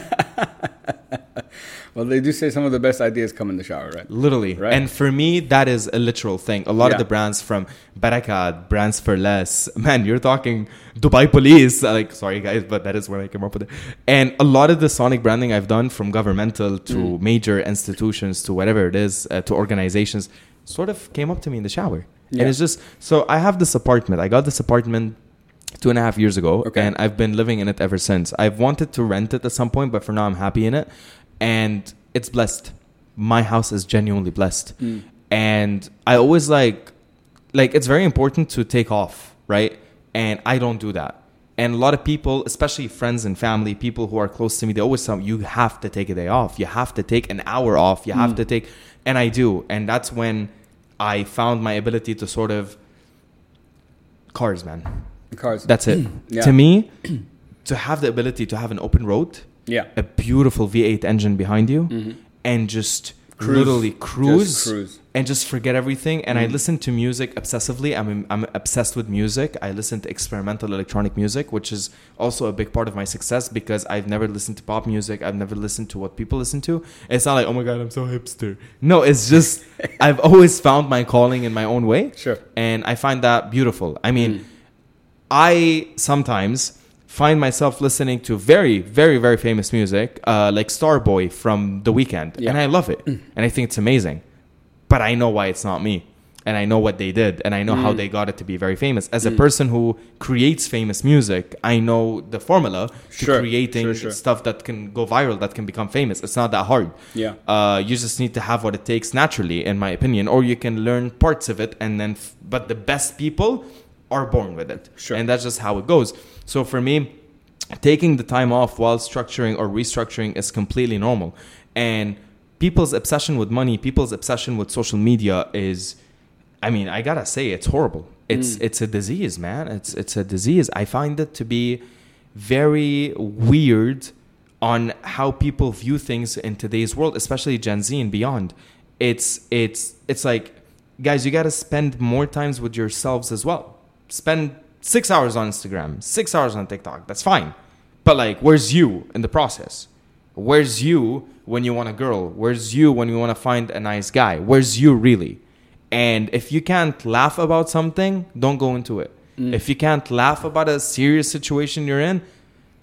Well, they do say some of the best ideas come in the shower, right? Literally. Right? And for me, that is a literal thing. A lot yeah. of the brands from Barakat, Brands for Less, man, you're talking Dubai Police. Like, sorry guys, but that is where I came up with it. And a lot of the sonic branding I've done from governmental to mm. major institutions to whatever it is, uh, to organizations, sort of came up to me in the shower. Yeah. And it's just, so I have this apartment. I got this apartment two and a half years ago okay. and i've been living in it ever since i've wanted to rent it at some point but for now i'm happy in it and it's blessed. My house is genuinely blessed. Mm. And I always like like it's very important to take off, right? And I don't do that. And a lot of people, especially friends and family, people who are close to me, they always tell me, you have to take a day off. You have to take an hour off. You have mm. to take, and I do. And that's when I found my ability to sort of, cars, man. Cars. That's it. yeah. To me, to have the ability to have an open road yeah, a beautiful V8 engine behind you, mm-hmm. and just cruise. literally cruise, just cruise, and just forget everything. And mm-hmm. I listen to music obsessively. I'm I'm obsessed with music. I listen to experimental electronic music, which is also a big part of my success because I've never listened to pop music. I've never listened to what people listen to. It's not like oh my god, I'm so hipster. No, it's just I've always found my calling in my own way. Sure, and I find that beautiful. I mean, mm. I sometimes find myself listening to very, very, very famous music, uh, like Starboy from The Weeknd, yeah. and I love it, mm. and I think it's amazing. But I know why it's not me, and I know what they did, and I know mm. how they got it to be very famous. As mm. a person who creates famous music, I know the formula to sure. creating sure, sure. stuff that can go viral, that can become famous. It's not that hard. Yeah, uh, you just need to have what it takes naturally, in my opinion, or you can learn parts of it, and then. F- but the best people are born with it. Sure. And that's just how it goes. So for me, taking the time off while structuring or restructuring is completely normal. And people's obsession with money, people's obsession with social media is I mean, I gotta say it's horrible. It's mm. it's a disease, man. It's it's a disease. I find it to be very weird on how people view things in today's world, especially Gen Z and beyond. It's it's it's like guys, you got to spend more times with yourselves as well. Spend six hours on Instagram, six hours on TikTok. That's fine. But like, where's you in the process? Where's you when you want a girl? Where's you when you want to find a nice guy? Where's you really? And if you can't laugh about something, don't go into it. Mm. If you can't laugh about a serious situation you're in,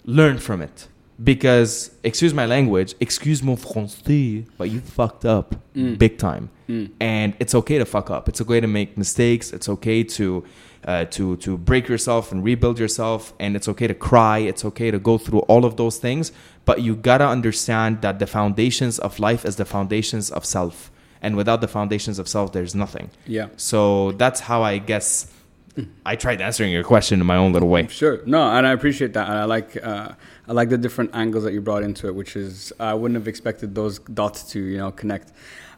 learn from it. Because, excuse my language, excuse mon français, but you fucked up Mm. big time. Mm. And it's okay to fuck up. It's okay to make mistakes. It's okay to uh, to to break yourself and rebuild yourself. And it's okay to cry. It's okay to go through all of those things. But you gotta understand that the foundations of life is the foundations of self. And without the foundations of self, there's nothing. Yeah. So that's how I guess I tried answering your question in my own little way. Sure. No, and I appreciate that, and I like uh, I like the different angles that you brought into it, which is I wouldn't have expected those dots to you know connect.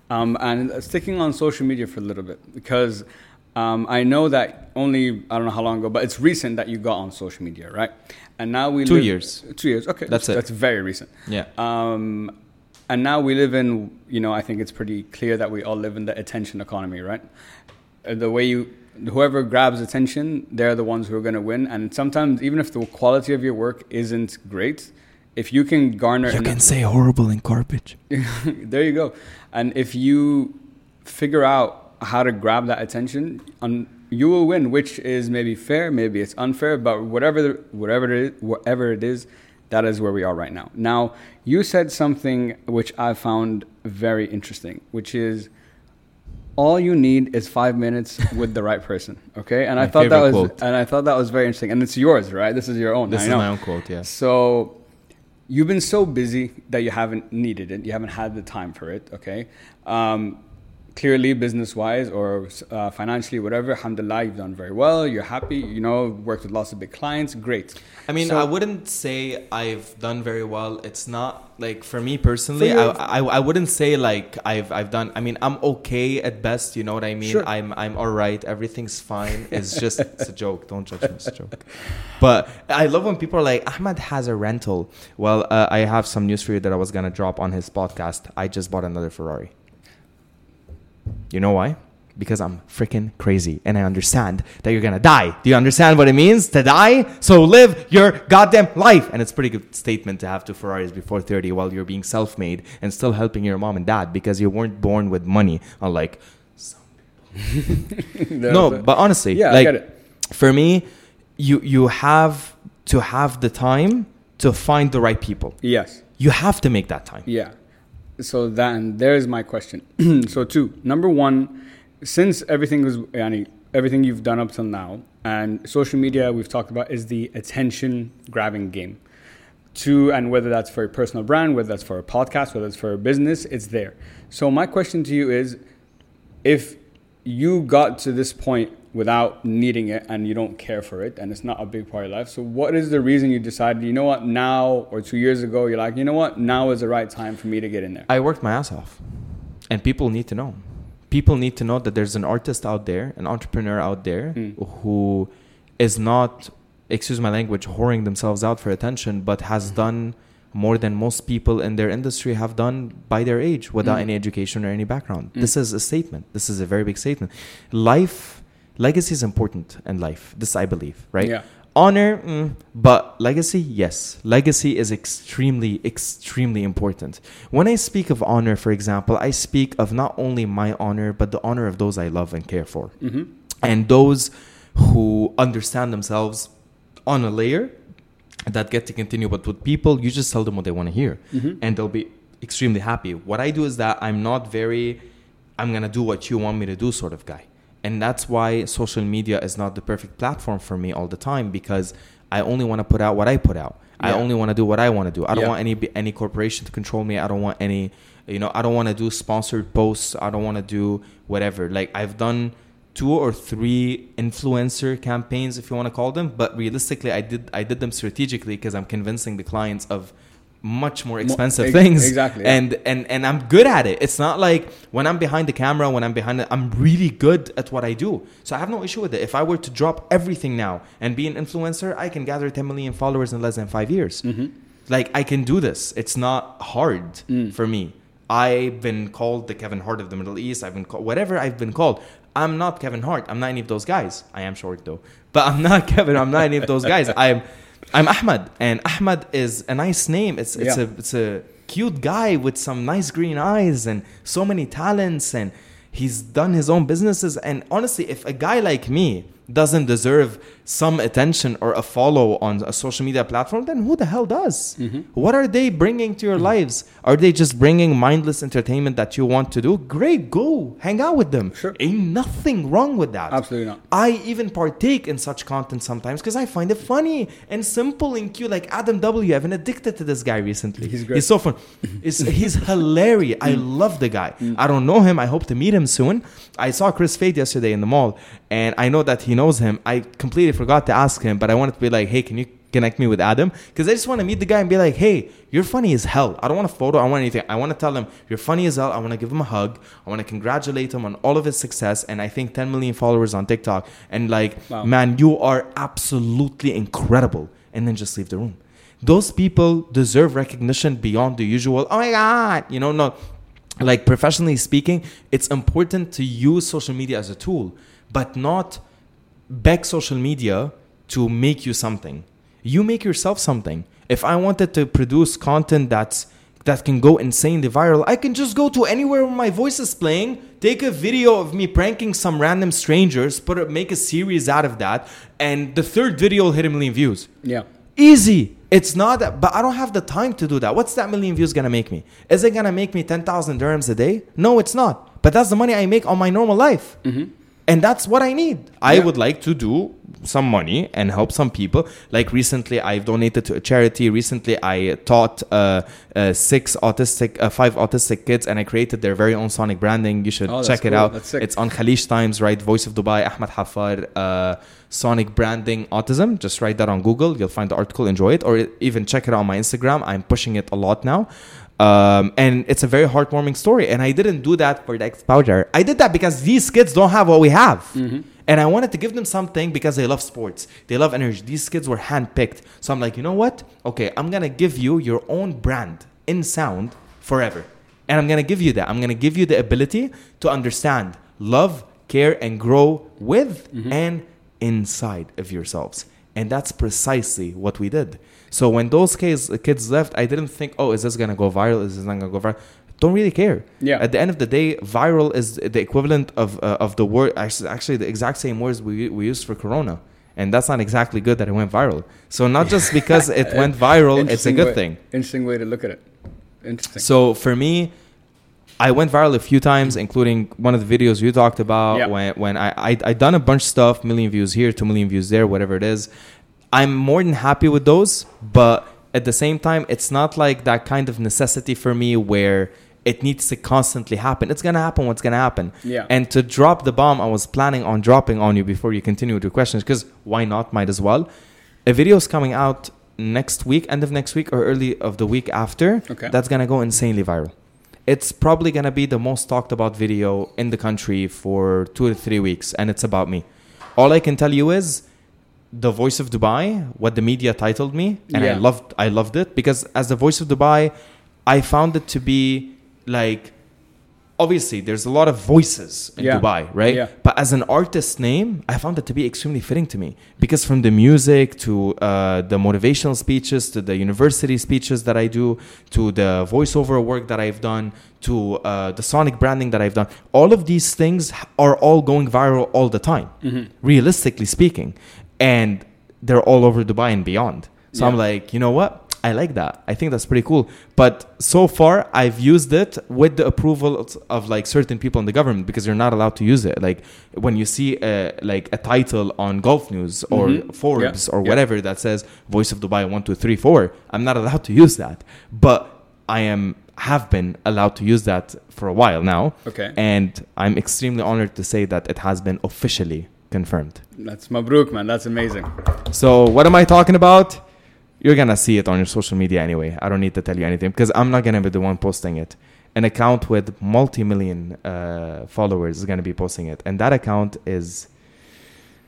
Um, and sticking on social media for a little bit because um, I know that only I don't know how long ago, but it's recent that you got on social media, right? And now we Two live- years. Two years. Okay, That's it. That's very recent. Yeah. Um, and now we live in, you know, I think it's pretty clear that we all live in the attention economy, right? Uh, The way you, whoever grabs attention, they're the ones who are going to win. And sometimes, even if the quality of your work isn't great, if you can garner, You can say horrible in garbage. there you go. And if you figure out how to grab that attention, um, you will win. Which is maybe fair, maybe it's unfair, but whatever, the, whatever it is, whatever it is, that is where we are right now. Now, you said something which I found very interesting, which is all you need is five minutes with the right person. Okay, and I thought that was, quote. and I thought that was very interesting. And it's yours, right? This is your own. This I is know. my own quote, yes. So you've been so busy that you haven't needed it. You haven't had the time for it. Okay. Um, clearly, business wise or uh, financially, whatever, alhamdulillah, you've done very well. You're happy. You know, worked with lots of big clients. Great. I mean, So- I wouldn't say I've done very well. It's not like for me personally. For I, I I wouldn't say like I've I've done. I mean, I'm okay at best. You know what I mean? Sure. I'm I'm all right. Everything's fine. It's just it's a joke. Don't judge me. It's a joke. But I love when people are like Ahmad has a rental. Well, uh, I have some news for you that I was gonna drop on his podcast. I just bought another Ferrari. You know why? Because I'm freaking crazy and I understand that you're gonna die. Do you understand what it means to die? So live your goddamn life. And it's a pretty good statement to have two Ferraris before 30 while you're being self made and still helping your mom and dad because you weren't born with money, unlike some. no, but honestly, yeah, like I get it. for me, you you have to have the time to find the right people. Yes. You have to make that time. Yeah. So then there's my question. so two, number one, since everything was yani, everything you've done up till now, and social media we've talked about is the attention grabbing game. Two, and whether that's for a personal brand, whether that's for a podcast, whether it's for a business, it's there. So my question to you is, if you got to this point without needing it and you don't care for it and it's not a big part of your life so what is the reason you decided you know what now or two years ago you're like you know what now is the right time for me to get in there I worked my ass off. And people need to know. People need to know that there's an artist out there, an entrepreneur out there Mm. who is not, excuse my language, whoring themselves out for attention, but has done more than most people in their industry have done by their age without Mm. any education or any background. Mm. This is a statement. This is a very big statement. Life, legacy is important in life. This I believe, right? yeah honor mm, but legacy yes legacy is extremely extremely important when i speak of honor for example i speak of not only my honor but the honor of those i love and care for mm-hmm. and those who understand themselves on a layer that get to continue but with people you just tell them what they want to hear Mm-hmm. and they'll be extremely happy what i do is that i'm not very i'm gonna do what you want me to do sort of guy and that's why social media is not the perfect platform for me all the time because i only want to put out what i put out. I only want to do what i want to do. I don't Yeah. want any any corporation to control me. I don't want any you know i don't want to do sponsored posts. I don't want to do whatever. Like i've done two or three influencer campaigns if you want to call them but realistically i did i did them strategically because i'm convincing the clients of much more expensive ex- things exactly, yeah. and and and i'm good at it it's not like when i'm behind the camera when i'm behind it i'm really good at what i do so i have no issue with it if i were to drop everything now and be an influencer i can gather 10 million followers in less than five years Mm-hmm. like I can do this. It's not hard Mm. for me. I've been called the Kevin Hart of the Middle East. I've been called whatever I've been called. I'm not Kevin Hart. I'm not any of those guys. I am short though, but I'm not Kevin. I'm not any of those guys. I'm I'm Ahmad, and Ahmad is a nice name. It's it's Yeah. a it's a cute guy with some nice green eyes and so many talents, and he's done his own businesses. And honestly, if a guy like me doesn't deserve some attention or a follow on a social media platform, then who the hell does? Mm-hmm. What are they bringing to your mm-hmm. lives? Are they just bringing mindless entertainment that you want to do? Great, go hang out with them. Sure. Ain't nothing wrong with that. Absolutely not. I even partake in such content sometimes because I find it funny and simple and cute. Like Adam W. I've been addicted to this guy recently. He's great. He's so fun. He's hilarious. I mm. love the guy. Mm. I don't know him. I hope to meet him soon. I saw Kris Fade yesterday in the mall, and I know that he knows him. I completely forgot to ask him, but I wanted to be like, hey, can you connect me with Adam? Because I just want to meet the guy and be like, hey, you're funny as hell. I don't want a photo. I don't want anything. I want to tell him you're funny as hell. I want to give him a hug. I want to congratulate him on all of his success. And I think 10 million followers on TikTok. And like, Wow. man, you are absolutely incredible. And then just leave the room. Those people deserve recognition beyond the usual. Oh my God. You know, no. Like professionally speaking, it's important to use social media as a tool, but not beg social media to make you something. You make yourself something. If I wanted to produce content that's that can go insanely viral, I can just go to anywhere where my voice is playing, take a video of me pranking some random strangers, put a, make a series out of that, and the third video will hit a million views. Yeah. Easy. It's not that, but I don't have the time to do that. What's that million views gonna make me? Is it gonna make me 10,000 dirhams a day? No, it's not. But that's the money I make on my normal life. Mm-hmm. And that's what I need. I would like to do some money and help some people. Like recently, I've donated to a charity. Recently, I taught uh, uh, six autistic, uh, five autistic kids, and I created their very own sonic branding. You should Oh, check it cool. out. It's on Khaleej Times, right? Voice of Dubai, Ahmad Haffar, uh, Sonic Branding Autism. Just write that on Google. You'll find the article, enjoy it, or even check it out on my Instagram. I'm pushing it a lot now. Um, and it's a very heartwarming story. And I didn't do that for the exposure. I did that because these kids don't have what we have. And I wanted to give them something because they love sports. They love energy. These kids were handpicked. So I'm like, you know what? Okay, I'm going to give you your own brand in sound forever. And I'm going to give you that. I'm going to give you the ability to understand, love, care, and grow with and inside of yourselves. And that's precisely what we did. So when those kids, kids left, I didn't think, oh, is this going to go viral? Is this not going to go viral? Don't really care. Yeah. At the end of the day, viral is the equivalent of uh, of the word, actually, actually the exact same words we, we used for Corona. And that's not exactly good that it went viral. So not just because it went viral, it's a good way- thing. Interesting way to look at it. Interesting. So for me, I went viral a few times, including one of the videos you talked about. Yeah. When when I, I I done a bunch of stuff, million views here, two million views there, whatever it is. I'm more than happy with those, but at the same time, it's not like that kind of necessity for me where it needs to constantly happen. It's gonna happen. What's gonna happen? Yeah. And to drop the bomb, I was planning on dropping on you before you continue with your questions, because why not? Might as well. A video is coming out next week, end of next week or early of the week after. Okay. That's gonna go insanely viral. It's probably gonna be the most talked about video in the country for two to three weeks, and it's about me. All I can tell you is the voice of Dubai, what the media titled me, and I loved I loved it because as the voice of Dubai, I found it to be like obviously there's a lot of voices in Yeah. Dubai, right? Yeah. But as an artist name, I found it to be extremely fitting to me because from the music to uh, the motivational speeches to the university speeches that I do to the voiceover work that I've done to uh, the sonic branding that I've done, all of these things are all going viral all the time, realistically speaking, and they're all over Dubai and beyond. So I'm like, you know what? I like that. I think that's pretty cool. But so far, I've used it with the approval of, like certain people in the government because you're not allowed to use it. Like when you see a, like a title on Gulf News or Mhm. Forbes Yeah. or Yeah. whatever that says "Voice of Dubai one two three four, I'm not allowed to use that. But I am have been allowed to use that for a while now. Okay. And I'm extremely honored to say that it has been officially confirmed. That's Mabruk, man. That's amazing. So what am I talking about? You're gonna see it on your social media anyway. I don't need to tell you anything because I'm not gonna be the one posting it. An account with multi-million uh, followers is gonna be posting it, and that account is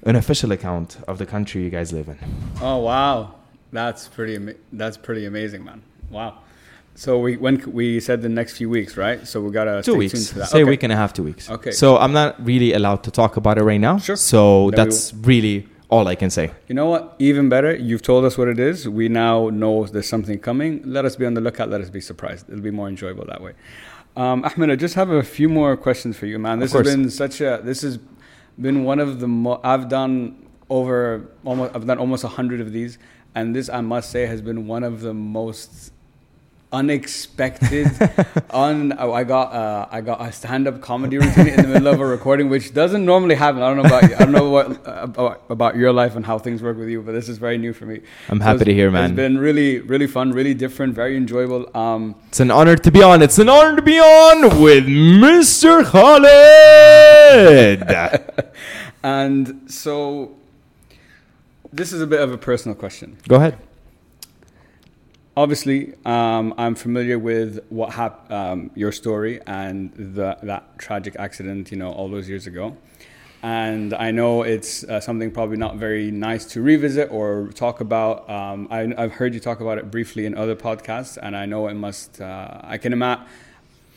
an official account of the country you guys live in. Oh wow, that's pretty. Ama- that's pretty amazing, man. Wow. So we when we said the next few weeks, right? So we gotta two stay weeks. tuned to that. Say a week and a half, two weeks. Okay. So I'm not really allowed to talk about it right now. Sure. So Then we that's really all I can say. You know what? Even better, you've told us what it is. We now know there's something coming. Let us be on the lookout. Let us be surprised. It'll be more enjoyable that way. Um, Ahmad, I just have a few more questions for you, man. This has been such a. This has been one of the. Mo- I've done over almost. I've done almost a hundred of these, and this I must say has been one of the most unexpected on oh, I got uh, I got a stand-up comedy routine in the middle of a recording which doesn't normally happen I don't know about you. I don't know what uh, about, about your life and how things work with you but this is very new for me I'm happy to hear, man. it's been really really fun really different very enjoyable um It's an honor to be on. It's an honor to be on with Mr. Khaled. and so this is a bit of a personal question Go ahead. Obviously um, i'm familiar with what hap- um, your story and the, that tragic accident you know all those years ago and i know it's uh, something probably not very nice to revisit or talk about um, I, i've heard you talk about it briefly in other podcasts and i know it must uh, i can imagine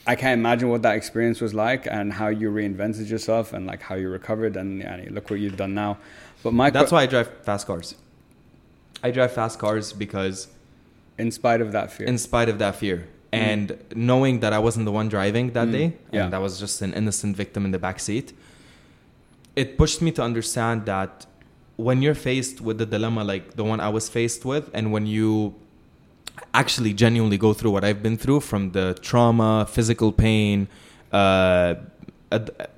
I can't imagine what that experience was like and how you reinvented yourself and like how you recovered and yeah, look what you've done now. But my That's que- why I drive fast cars. I drive fast cars because, in spite of that fear, in spite of that fear, and knowing that I wasn't the one driving that Mm. day, Yeah. and I was just an innocent victim in the back seat, it pushed me to understand that when you're faced with the dilemma like the one I was faced with, and when you actually genuinely go through what I've been through from the trauma, physical pain, uh,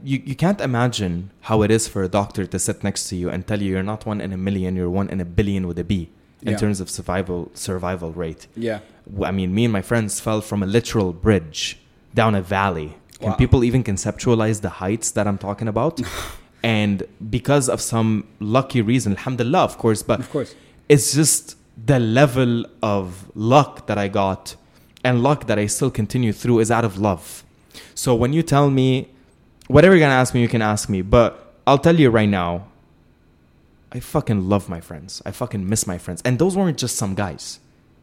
you, you can't imagine how it is for a doctor to sit next to you and tell you you're not one in a million, you're one in a billion with a B in Yeah. terms of survival survival rate. yeah, I mean, me and my friends fell from a literal bridge down a valley. Can Wow. people even conceptualize the heights that I'm talking about? and because of some lucky reason, alhamdulillah, of course, but of course. it's just the level of luck that I got and luck that I still continue through is out of love. So when you tell me, whatever you're gonna ask me, you can ask me, but I'll tell you right now, I fucking love my friends. I fucking miss my friends. And those weren't just some guys.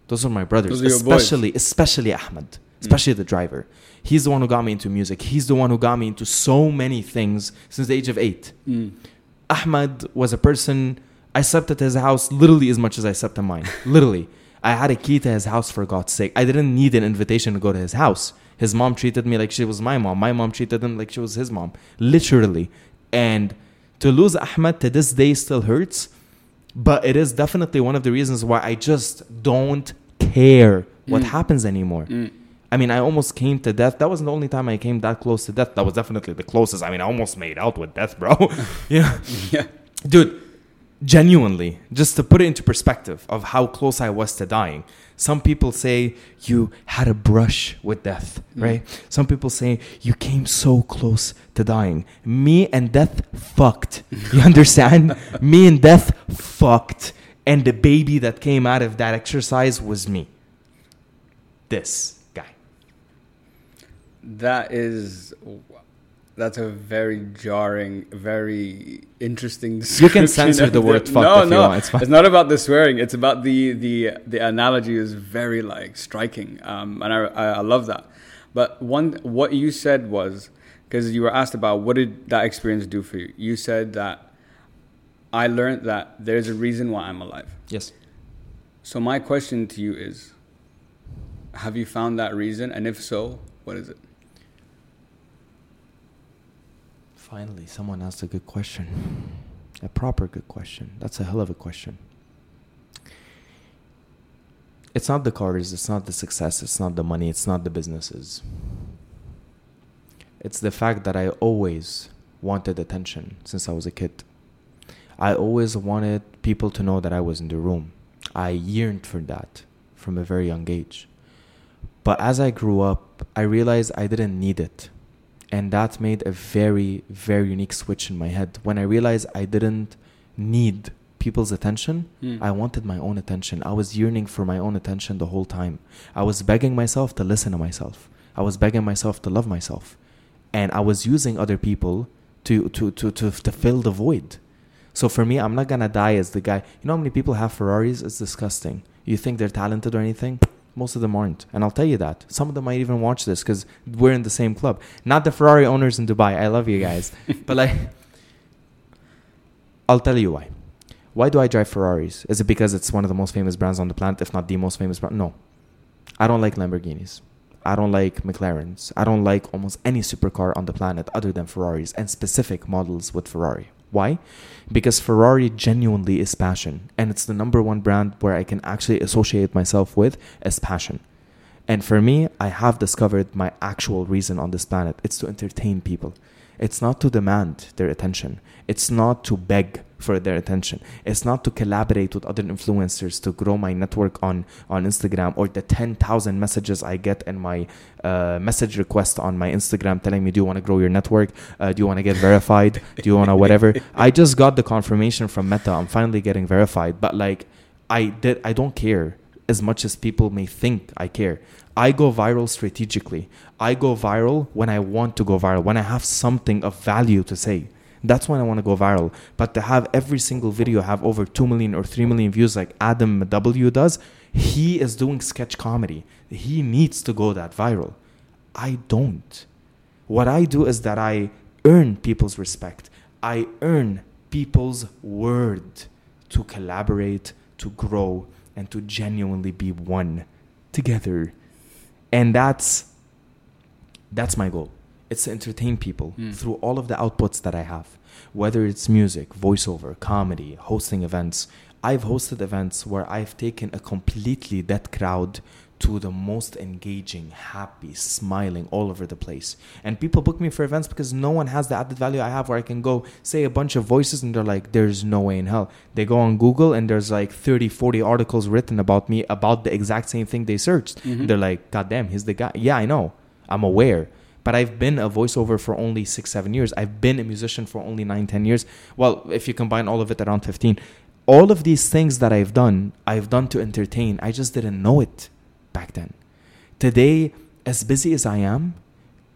Those are my brothers. Your boys. Mm. especially especially Ahmed. Especially the driver. He's the one who got me into music. He's the one who got me into so many things since the age of eight. Mm. Ahmed was a person I slept at his house literally as much as I slept in mine. literally. I had a key to his house for God's sake. I didn't need an invitation to go to his house. His mom treated me like she was my mom. My mom treated him like she was his mom. Literally. And to lose Ahmed to this day still hurts. But it is definitely one of the reasons why I just don't care what Mm. happens anymore. Mm. I mean, I almost came to death. That wasn't the only time I came that close to death. That was definitely the closest. I mean, I almost made out with death, bro. yeah. Yeah, Dude, genuinely, just to put it into perspective of how close I was to dying. Some people say you had a brush with death, Mm. right? Some people say you came so close to dying. Me and death fucked. You understand? me and death fucked. And the baby that came out of that exercise was me. This guy. that is. That's a very jarring, very interesting. You can censor the word fucked No, if you no, want, it's fine. it's not about the swearing. It's about the the the analogy is very like striking, um, and I, I I love that. But one, what you said was because you were asked about what did that experience do for you. You said that I learned that there's a reason why I'm alive. Yes. So my question to you is, have you found that reason, and if so, what is it? Finally, someone asked a good question. A proper good question. That's a hell of a question. It's not the cars, it's not the success, it's not the money, it's not the businesses. It's the fact that I always wanted attention since I was a kid. I always wanted people to know that I was in the room. I yearned for that from a very young age. But as I grew up, I realized I didn't need it and that made a very very unique switch in my head. When i realized i didn't need people's attention Hmm. i wanted my own attention. I was yearning for my own attention the whole time. I was begging myself to listen to myself. I was begging myself to love myself. And i was using other people to to to to, to fill the void. So for me i'm not gonna die as the guy. You know how many people have ferraris? It's disgusting. You think they're talented or anything Most of them aren't. And I'll tell you that. Some of them might even watch this because we're in the same club. Not the Ferrari owners in Dubai. I love you guys. but like, I'll tell you why. Why do I drive Ferraris? Is it because it's one of the most famous brands on the planet, if not the most famous brand? No. I don't like Lamborghinis. I don't like McLarens. I don't like almost any supercar on the planet other than Ferraris and specific models with Ferrari. Why? Because Ferrari genuinely is passion. And it's the number one brand where I can actually associate myself with as passion. And for me, I have discovered my actual reason on this planet. It's to entertain people. It's not to demand their attention. It's not to beg for their attention. It's not to collaborate with other influencers to grow my network on on Instagram or the 10,000 messages I get in my uh, message request on my Instagram telling me, "Do you want to grow your network? Uh, do you want to get verified? Do you want to whatever?" I just got the confirmation from Meta. I'm finally getting verified, but like I did I don't care as much as people may think I care. I go viral strategically. I go viral when I want to go viral, when I have something of value to say. That's when I want to go viral. But to have every single video have over 2 million or 3 million views like Adam W does, he is doing sketch comedy. He needs to go that viral. I don't. What I do is that I earn people's respect. I earn people's word to collaborate, to grow, and to genuinely be one together. And that's that's my goal. It's to entertain people Mm. through all of the outputs that I have, whether it's music, voiceover, comedy, hosting events. I've hosted events where I've taken a completely dead crowd to the most engaging, happy, smiling all over the place. And people book me for events because no one has the added value I have where I can go say a bunch of voices and they're like, there's no way in hell. They go on Google and there's like 30, 40 articles written about me about the exact same thing they searched. Mhm. They're like, God damn, he's the guy. Yeah, I know. I'm aware. But I've been a voiceover for only six, seven years. I've been a musician for only nine, ten years. Well, if you combine all of it, around 15. All of these things that I've done, I've done to entertain. I just didn't know it back then. Today, as busy as I am,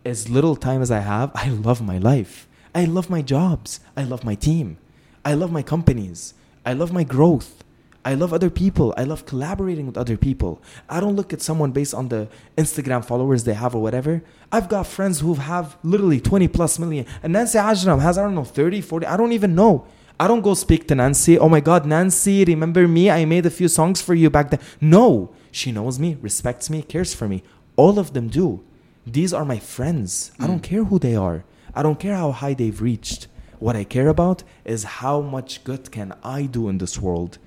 as little time as I have, I love my life. I love my jobs. I love my team. I love my companies. I love my growth. I love other people. I love collaborating with other people. I don't look at someone based on the Instagram followers they have or whatever. I've got friends who have literally 20 plus million. And Nancy Ajram has, I don't know, 30, 40. I don't even know. I don't go speak to Nancy. Oh my God, Nancy, remember me? I made a few songs for you back then. No, she knows me, respects me, cares for me. All of them do. These are my friends. I don't hmm. care who they are. I don't care how high they've reached. What I care about is how much good can I do in this world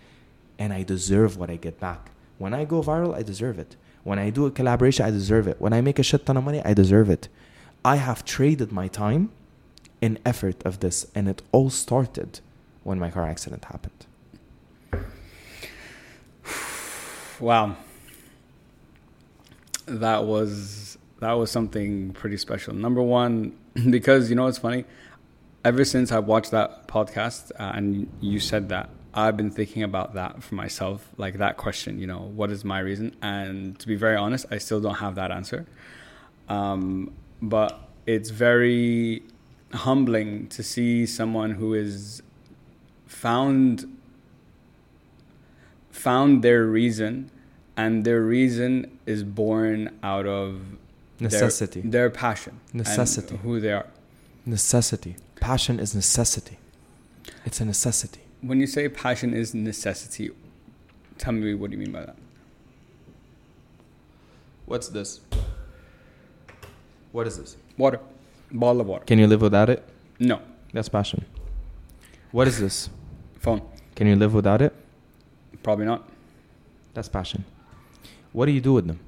and I deserve what I get back. When I go viral, I deserve it. When I do a collaboration, I deserve it. When I make a shit ton of money, I deserve it. I have traded my time in effort of this, and it all started when my car accident happened. Wow. That was that was something pretty special. Number one, because you know what's funny. Ever since I watched that podcast uh, and you said that, I've been thinking about that for myself, like that question. You know, what is my reason? And to be very honest, I still don't have that answer. Um, but it's very humbling to see someone who is found found their reason and their reason is born out of Necessity. their, passion and Necessity. who they are Necessity. Passion is necessity. It's a necessity. When you say passion is necessity tell me what do you mean by that What's this? What is this? water bottle of water Can you live without it? no That's passion. What is this? phone Can you live without it? probably not That's passion. What do you do with them?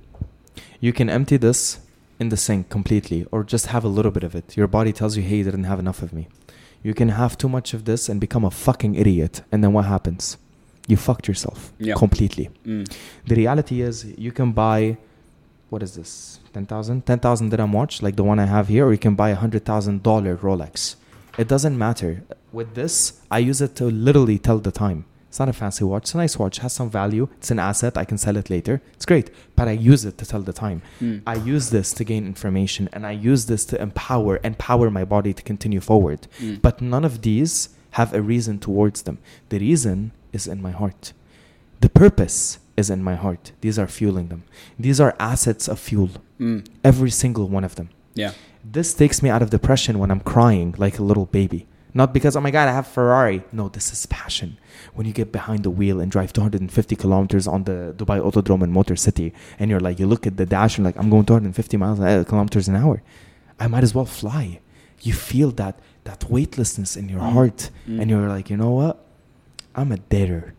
You can empty this in the sink completely or just have a little bit of it. Your body tells you, hey, you didn't have enough of me. You can have too much of this and become a fucking idiot. And then what happens? You fucked yourself Yeah. completely. mm. The reality is, you can buy, what is this? 10,000? 10,000 dirham watch, like the one I have here, or you can buy a $100,000 Rolex. It doesn't matter. With this, I use it to literally tell the time. It's not a fancy watch. It's a nice watch. It has some value. It's an asset. I can sell it later. It's great. But I use it to tell the time. Mm. I use this to gain information and I use this to empower, empower my body to continue forward. Mm. But none of these have a reason towards them. The reason is in my heart. The purpose is in my heart. These are fueling them. These are assets of fuel. Mm. Every single one of them. Yeah. This takes me out of depression when I'm crying like a little baby. Not because, oh my God, I have Ferrari. No, this is passion. When you get behind the wheel and drive 250 kilometers on the Dubai Autodrome in Motor City, and you're like, you look at the dash and like, I'm going 250 miles uh, kilometers an hour. I might as well fly. You feel that that weightlessness in your Mm. heart, Mm. and you're like, you know what? I'm a darer.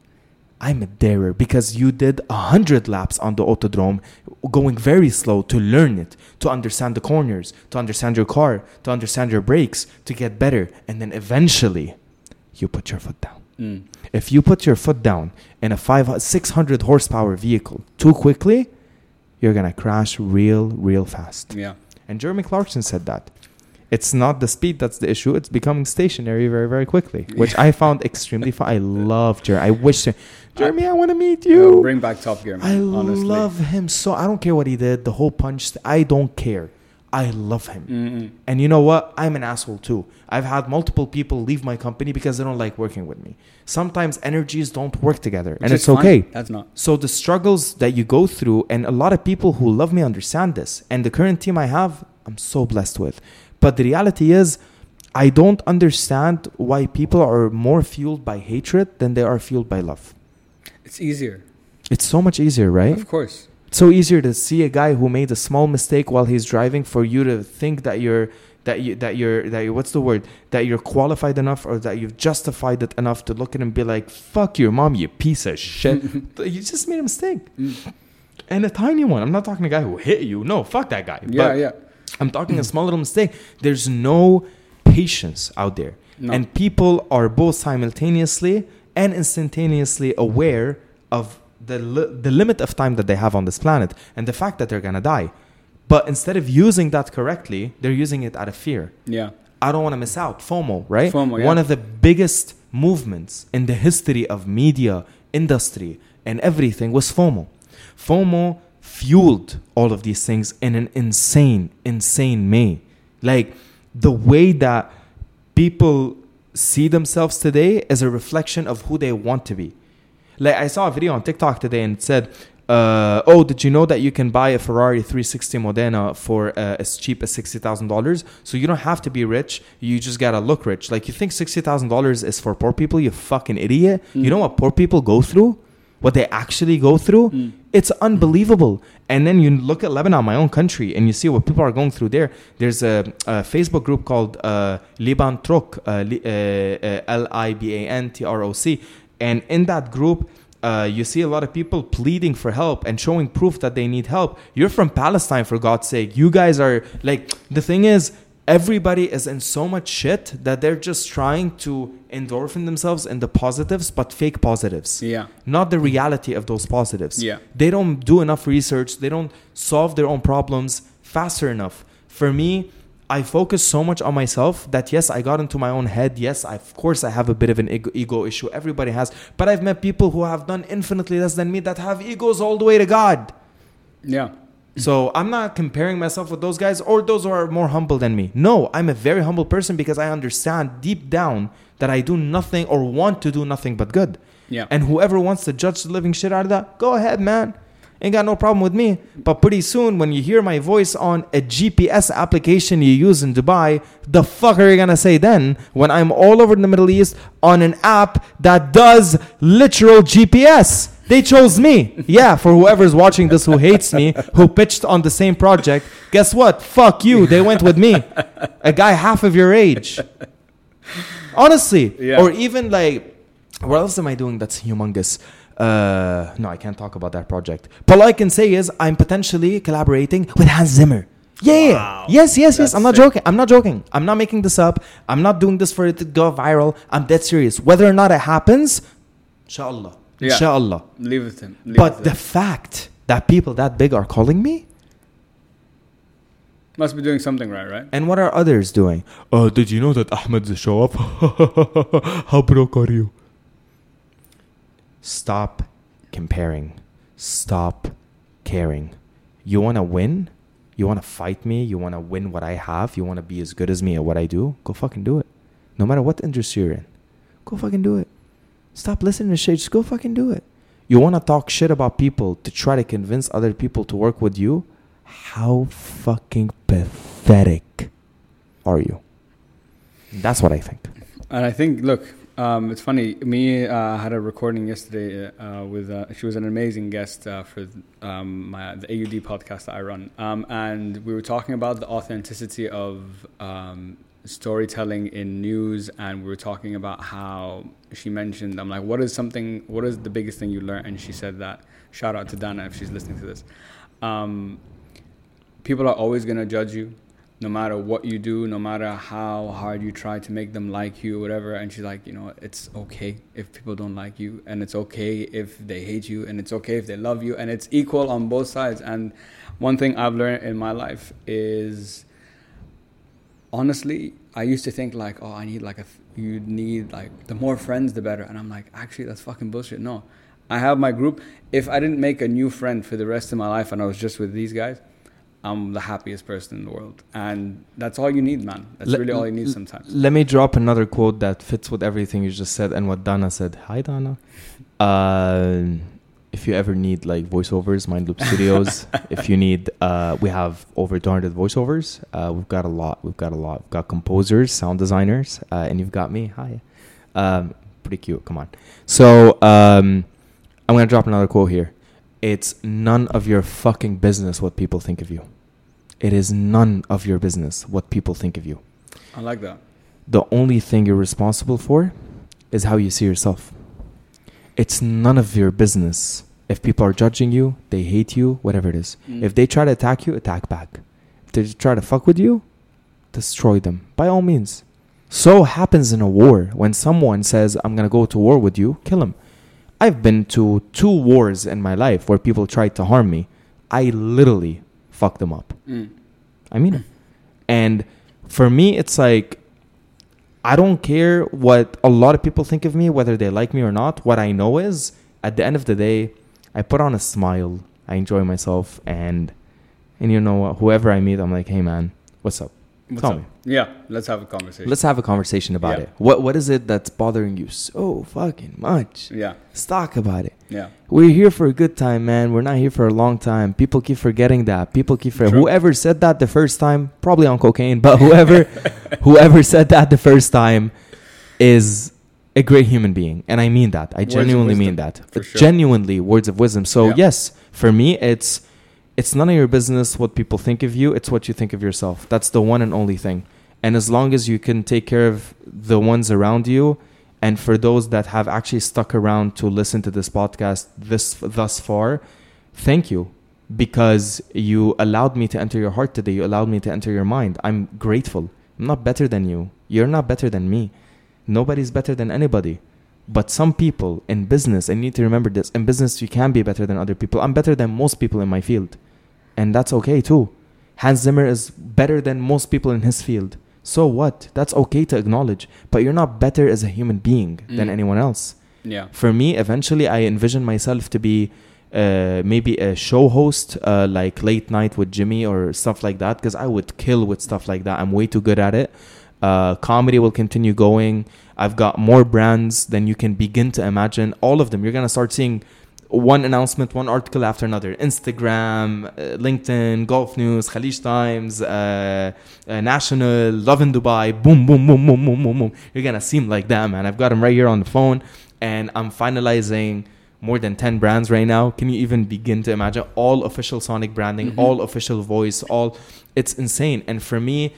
I'm a darer because you did a hundred laps on the autodrome, going very slow to learn it, to understand the corners, to understand your car, to understand your brakes, to get better, and then eventually, you put your foot down. Mm. If you put your foot down in a five, 600 horsepower vehicle too quickly, you're gonna crash real, real fast. Yeah. And Jeremy Clarkson said that. It's not the speed that's the issue. It's becoming stationary very, very quickly, which I found extremely fun. I love Jeremy. I wish, Jeremy, I want to meet you. Bring back Top Gear, man. I honestly. love him so. I don't care what he did. The whole punch. I don't care. I love him. Mm-mm. And you know what? I'm an asshole too. I've had multiple people leave my company because they don't like working with me. Sometimes energies don't work together, and it's fine. okay. That's not. So the struggles that you go through, and a lot of people who love me understand this. And the current team I have, I'm so blessed with. But the reality is, I don't understand why people are more fueled by hatred than they are fueled by love. It's easier. It's so much easier, right? Of course. It's so easier to see a guy who made a small mistake while he's driving for you to think that you're that you that you're that you what's the word that you're qualified enough or that you've justified it enough to look at him and be like fuck your mom you piece of shit you just made a mistake Mm. and a tiny one i'm not talking a guy who hit you no fuck that guy Yeah, But yeah. I'm talking a small little mistake there's no patience out there No. and people are both simultaneously and instantaneously aware of the, li- the limit of time that they have on this planet and the fact that they're going to die. But instead of using that correctly, they're using it out of fear. yeah. I don't want to miss out. FOMO, right? FOMO, yeah. One of the biggest movements in the history of media, industry, and everything was FOMO. FOMO fueled all of these things in an insane, insane way. Like the way that people see themselves today is a reflection of who they want to be. Like I saw a video on TikTok today and it said, uh, "Oh, did you know that you can buy a Ferrari 360 Modena for uh, as cheap as sixty thousand dollars? So you don't have to be rich. You just gotta look rich. Like you think sixty thousand dollars is for poor people? You fucking idiot. You know what poor people go through? What they actually go through? Mm. It's unbelievable. And then you look at Lebanon, my own country, and you see what people are going through there. There's a, a Facebook group called uh, Liban Troc, uh, uh, uh, L I B A N T R O C. And in that group, uh, you see a lot of people pleading for help and showing proof that they need help. You're from Palestine, for God's sake. You guys are like, the thing is, everybody is in so much shit that they're just trying to endorphin themselves in the positives, but fake positives Yeah. not the reality of those positives. Yeah. They don't do enough research, they don't solve their own problems faster enough. For me, I focus so much on myself that yes, I got into my own head. Yes, I, of course, I have a bit of an ego, ego issue. Everybody has. But I've met people who have done infinitely less than me that have egos all the way to God. Yeah. So I'm not comparing myself with those guys or those who are more humble than me. No, I'm a very humble person because I understand deep down that I do nothing or want to do nothing but good. Yeah. And whoever wants to judge the living shit out of that, go ahead, man. Ain't got no problem with me. But pretty soon, when you hear my voice on a GPS application you use in Dubai, the fuck are you gonna say then when I'm all over the Middle East on an app that does literal GPS? They chose me. Yeah, for whoever's watching this who hates me, who pitched on the same project, guess what? Fuck you. They went with me. A guy half of your age. Honestly. Yeah. Or even like, what else am I doing that's humongous? Uh, no, I can't talk about that project. But all I can say is I'm potentially collaborating with Hans Zimmer. Yeah. Wow. Yes, yes, yes. I'm not sick. joking. I'm not joking. I'm not making this up. I'm not doing this for it to go viral. I'm dead serious. Whether or not it happens, inshallah. Yeah. Inshallah. Leave it to him. Leave But to the him. fact that people that big are calling me, must be doing something right, right? and what are others doing? Uh, did you know that Ahmad's a show off? How broke are you? Stop comparing. Stop caring. You want to win? You want to fight me? You want to win what I have? You want to be as good as me at what I do? Go fucking do it. No matter what industry you're in, go fucking do it. Stop listening to shit. Just go fucking do it. You want to talk shit about people to try to convince other people to work with you? How fucking pathetic are you? That's what I think. And I think, look, um, it's funny. Me uh, had a recording yesterday uh, with. Uh, she was an amazing guest uh, for um, my, the AUD podcast that I run, um, and we were talking about the authenticity of um, storytelling in news, and we were talking about how she mentioned. I'm like, what is something? What is the biggest thing you learned? And she said that. Shout out to Dana if she's listening to this. Um, people are always gonna judge you no matter what you do, no matter how hard you try to make them like you, or whatever. And she's like, you know, it's okay if people don't like you, and it's okay if they hate you, and it's okay if they love you, and it's equal on both sides. And one thing I've learned in my life is honestly, I used to think like, oh, I need like a, you need like the more friends, the better. And I'm like, actually, that's fucking bullshit. No, I have my group. If I didn't make a new friend for the rest of my life and I was just with these guys, I'm the happiest person in the world. And that's all you need, man. That's really all you need sometimes. Let me drop another quote that fits with everything you just said and what Dana said. Hi, Dana. Uh, if you ever need like voiceovers, Mindloop Studios. if you need, uh, we have over 200 voiceovers. Uh, we've got a lot. We've got a lot. We've got composers, sound designers, uh, and you've got me. Hi. Um, pretty cute. Come on. So um, I'm gonna drop another quote here. It's none of your fucking business what people think of you. It is none of your business what people think of you. I like that. The only thing you're responsible for is how you see yourself. It's none of your business. If people are judging you, they hate you, whatever it is. Mm. If they try to attack you, attack back. If they try to fuck with you, destroy them by all means. So happens in a war when someone says, I'm to go to war with you, kill him. I've been to two wars in my life where people tried to harm me. I literally fucked them up. Mm. I mean it. And for me, it's like, I don't care what a lot of people think of me, whether they like me or not. What I know is, at the end of the day, I put on a smile, I enjoy myself, and and you know what? Whoever I meet, I'm like, hey man, what's up? What's Tell up? me. Yeah, let's have a conversation. Let's have a conversation about Yeah. it. What what is it that's bothering you so fucking much? yeah, Let's talk about it. Yeah. We're here for a good time, man. We're not here for a long time. People keep forgetting that. People keep for True. whoever said that the first time, probably on cocaine, but whoever whoever said that the first time is a great human being. And I mean that. I Words genuinely wisdom, mean that. for sure. Genuinely words of wisdom. So Yeah. yes, for me it's it's none of your business what people think of you. It's what you think of yourself. That's the one and only thing. And as long as you can take care of the ones around you, and for those that have actually stuck around to listen to this podcast this thus far, thank you because you allowed me to enter your heart today. You allowed me to enter your mind. I'm grateful. I'm not better than you. You're not better than me. Nobody's better than anybody. But some people in business, I need to remember this. In business, you can be better than other people. I'm better than most people in my field. And that's okay too. Hans Zimmer is better than most people in his field. So what? That's okay to acknowledge. But you're not better as a human being than Mm. anyone else. Yeah. For me, eventually, I envision myself to be uh, maybe a show host, uh, like late night with Jimmy or stuff like that, because I would kill with stuff like that. I'm way too good at it. Uh, comedy will continue going. I've got more brands than you can begin to imagine. All of them. You're gonna start seeing one announcement, one article after another. Instagram, uh, LinkedIn, Gulf News, Khaleej Times, uh, uh, National, Lovin Dubai. Boom, boom, boom, boom, boom, boom, boom. You're gonna seem like that, man. I've got them right here on the phone, and I'm finalizing more than 10 brands right now. Can you even begin to imagine all official Sonic branding, Mhm. all official voice, all it's insane. And for me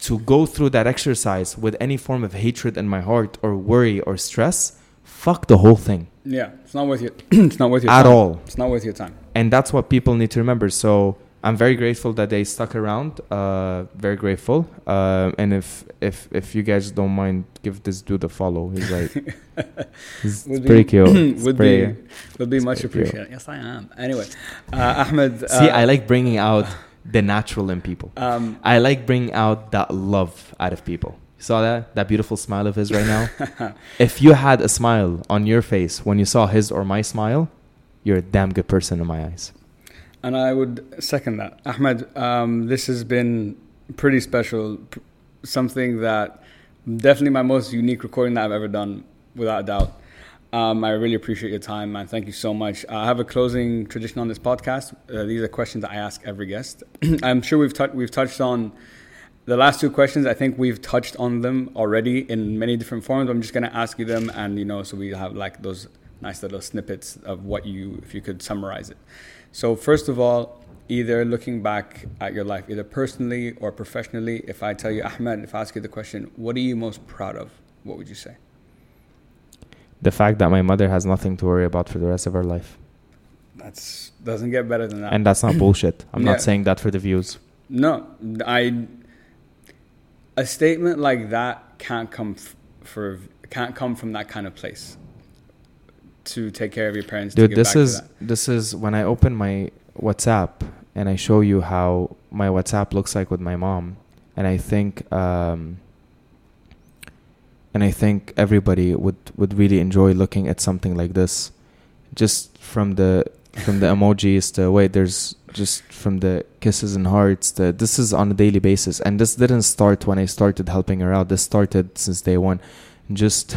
to go through that exercise with any form of hatred in my heart or worry or stress, fuck the whole thing Yeah. It's not worth your. it's not worth your at time. all. It's not worth your time. And that's what people need to remember. So I'm very grateful that they stuck around. Uh, very grateful. Uh, and if if if you guys don't mind, give this dude a follow. He's like, he's Would be- pretty cute. Would pretty- be would be much pretty cute. appreciated. Yes, I am. Anyway, uh, Ahmad. See, uh, I like bringing out the natural in people. Um, I like bringing out that love out of people. Saw that? That beautiful smile of his right now? if you had a smile on your face when you saw his or my smile, you're a damn good person in my eyes. And I would second that. Ahmad, um, this has been pretty special. P- something that definitely my most unique recording that I've ever done, without a doubt. Um, I really appreciate your time, man. Thank you so much. Uh, I have a closing tradition on this podcast. Uh, these are questions I ask every guest. I'm sure we've tou- we've touched on the last two questions. I think we've touched on them already in many different forms. I'm just going to ask you them, and you know, so we have like those nice little snippets of what you, if you could summarize it. So first of all, either looking back at your life, either personally or professionally, if I tell you, Ahmad, if I ask you the question, what are you most proud of? What would you say? The fact that my mother has nothing to worry about for the rest of her life. That's doesn't get better than that. And that's not bullshit. I'm Yeah. not saying that for the views. No, I. A statement like that can't come f- for can't come from that kind of place. To take care of your parents. to Dude, this is this is when I open my WhatsApp and I show you how my WhatsApp looks like with my mom, and I think um, and I think everybody would would really enjoy looking at something like this, just from the from the emojis to wait. There's just from the kisses and hearts. The, this is on a daily basis, and this didn't start when I started helping her out. This started since day one. Just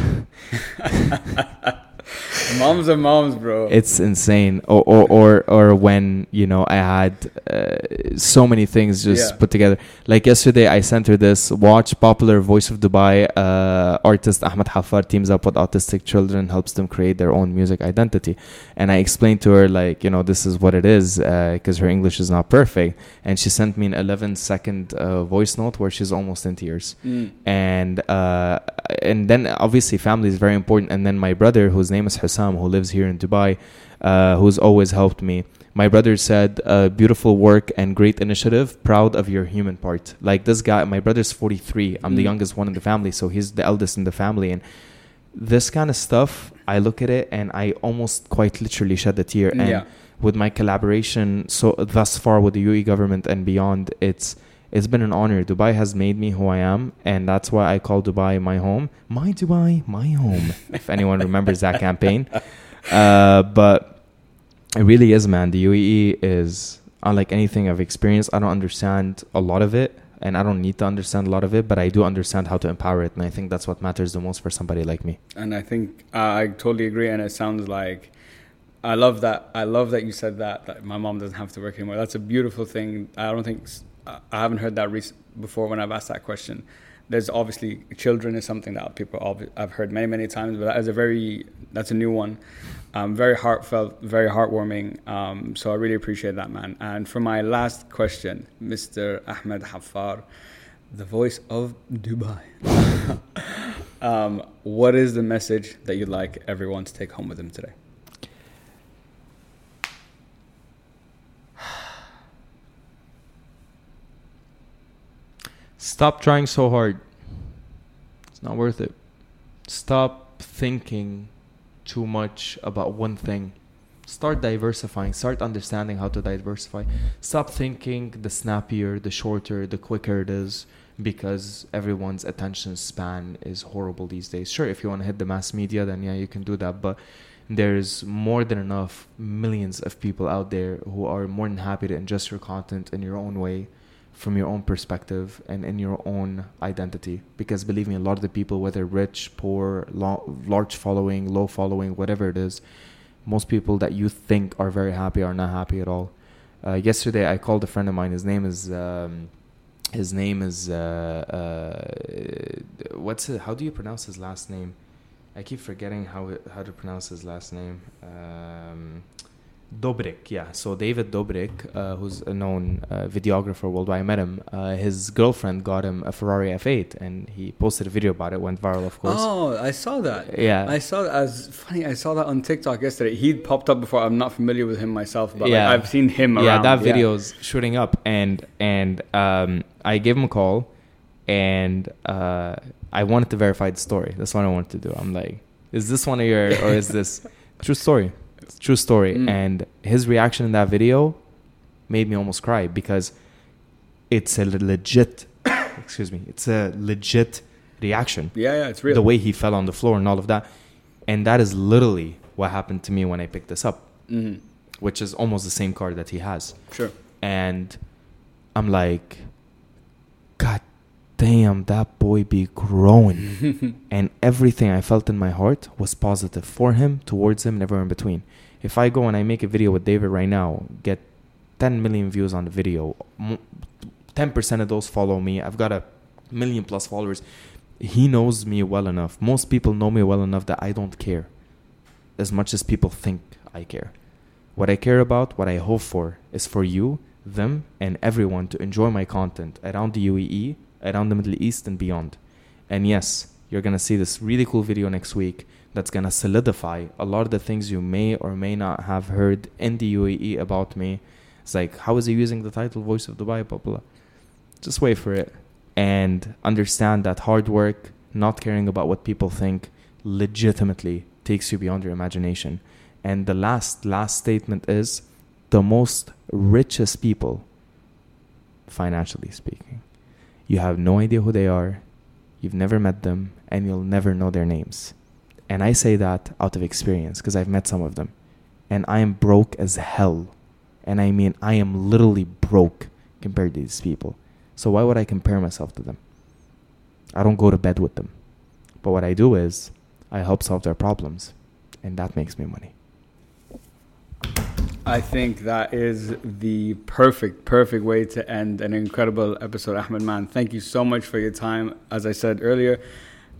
moms are moms, bro. it's insane or or or, or when you know i had uh, so many things just Yeah. put together like yesterday i sent her this watch popular voice of dubai uh, artist ahmad haffar teams up with autistic children helps them create their own music identity and i explained to her like you know this is what it is because her english is not perfect and she sent me an 11 second uh, voice note where she's almost in tears Mm. and uh, and then obviously family is very important. And then my brother, whose name is Hussam, who lives here in Dubai, uh, who's always helped me. My brother said, uh, "Beautiful work and great initiative. Proud of your human part." Like this guy, my brother's forty three. I'm the Mm. youngest one in the family, so he's the eldest in the family, and this kind of stuff. I look at it and I almost quite literally shed a tear. And Yeah. with my collaboration so thus far with the UAE government and beyond, it's it's been an honor. Dubai has made me who I am, and that's why I call Dubai my home. My Dubai, my home. if anyone remembers that campaign, uh, but it really is, man. The UAE is unlike anything I've experienced. I don't understand a lot of it, and I don't need to understand a lot of it, but I do understand how to empower it, and I think that's what matters the most for somebody like me. and I think uh, I totally agree. And it sounds like I love that. I love that you said that that my mom doesn't have to work anymore. That's a beautiful thing. I don't think I haven't heard that before when I've asked that question. There's obviously children is something that people obvi- I've heard many many times, but that is a very that's a new one. Um, very heartfelt, very heartwarming. Um, so I really appreciate that, man. And for my last question, Mr. Ahmad Haffar, the voice of Dubai. um, what is the message that you'd like everyone to take home with them today? Stop trying so hard. It's not worth it. Stop thinking too much about one thing. Start diversifying. Start understanding how to diversify. Stop thinking the snappier, the shorter, the quicker it is because everyone's attention span is horrible these days. Sure, if you want to hit the mass media, then yeah, you can do that. But there's more than enough millions of people out there who are more than happy to ingest your content in your own way from your own perspective and in your own identity. Because believe me a lot of the people whether rich poor large following low following whatever it is most people that you think are very happy are not happy at all. Uh, yesterday i called a friend of mine. His name is um, his name is uh, uh, what's it, how do you pronounce his last name? I keep forgetting how how to pronounce his last name. Um, Dobrik, yeah. So David Dobrik, uh, who's a known uh, videographer worldwide, I met him. Uh, his girlfriend got him a Ferrari F8, and he posted a video about it. Went viral, of course. Oh, I saw that. Yeah. I saw that as funny. I saw that on TikTok yesterday. He popped up before. I'm not familiar with him myself, but Yeah. like, I've seen him yeah, around. that video's shooting up, and and um, I gave him a call, and uh, I wanted to verify the story. That's what I wanted to do. I'm like, is this one of your, or is this true story? True story. Mm. And his reaction in that video made me almost cry because it's a legit, excuse me, it's a legit reaction. Yeah, yeah, it's real. The way he fell on the floor and all of that, and that is literally what happened to me when I picked this up, hmm which is almost the same car that he has Sure. and I'm like, God damn, that boy be growing. and everything I felt in my heart was positive for him, towards him, and everywhere in between. If I go and I make a video with David right now, get 10 million views on the video, 10% of those follow me, I've got a million plus followers. He knows me well enough. Most people know me well enough that I don't care as much as people think I care. What I care about, what I hope for, is for you, them, and everyone to enjoy my content around the UAE, around the Middle East, and beyond. And yes, you're gonna see this really cool video next week that's gonna solidify a lot of the things you may or may not have heard in the UAE about me. It's like, how is he using the title Voice of Dubai? Blah, blah. Just wait for it and understand that hard work, not caring about what people think, legitimately takes you beyond your imagination. And the last last statement is the most richest people financially speaking. You have no idea who they are, you've never met them, and you'll never know their names. And I say that out of experience because I've met some of them. And I am broke as hell. And I mean, I am literally broke compared to these people. So why would I compare myself to them? I don't go to bed with them. But what I do is I help solve their problems. And that makes me money. I think that is the perfect, perfect way to end an incredible episode, Ahmad Man. Thank you so much for your time. As I said earlier,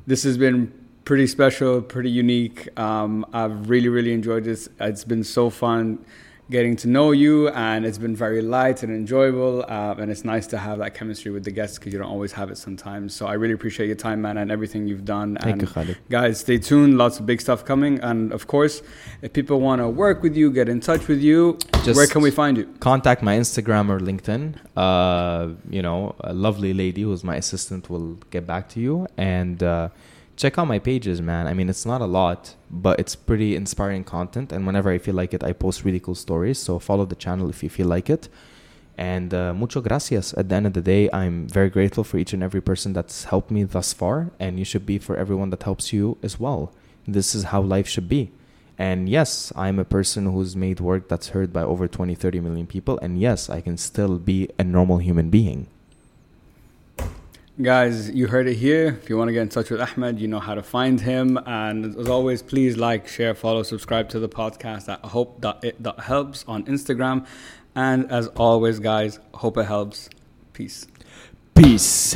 this has been pretty special, pretty unique. Um, I've really, really enjoyed this. It's been so fun getting to know you, and it's been very light and enjoyable. Uh, and it's nice to have that chemistry with the guests because you don't always have it sometimes. So I really appreciate your time, man, and everything you've done. Thank and you, Khalid. Guys, stay tuned. Lots of big stuff coming. And of course, if people want to work with you, get in touch with you, Just where can we find you? Contact my Instagram or LinkedIn. Uh, you know, a lovely lady who's my assistant will get back to you. And uh, check out my pages, man. I mean, it's not a lot, but it's pretty inspiring content. And whenever I feel like it, I post really cool stories. So follow the channel if you feel like it. And uh, mucho gracias. At the end of the day, I'm very grateful for each and every person that's helped me thus far. And you should be for everyone that helps you as well. This is how life should be. And yes, I'm a person who's made work that's heard by over 20, 30 million people. And yes, I can still be a normal human being. Guys, you heard it here. If you want to get in touch with Ahmad, you know how to find him. And as always, please like, share, follow, subscribe to the podcast at hope.it.helps on Instagram. And as always, guys, hope it helps. Peace. Peace.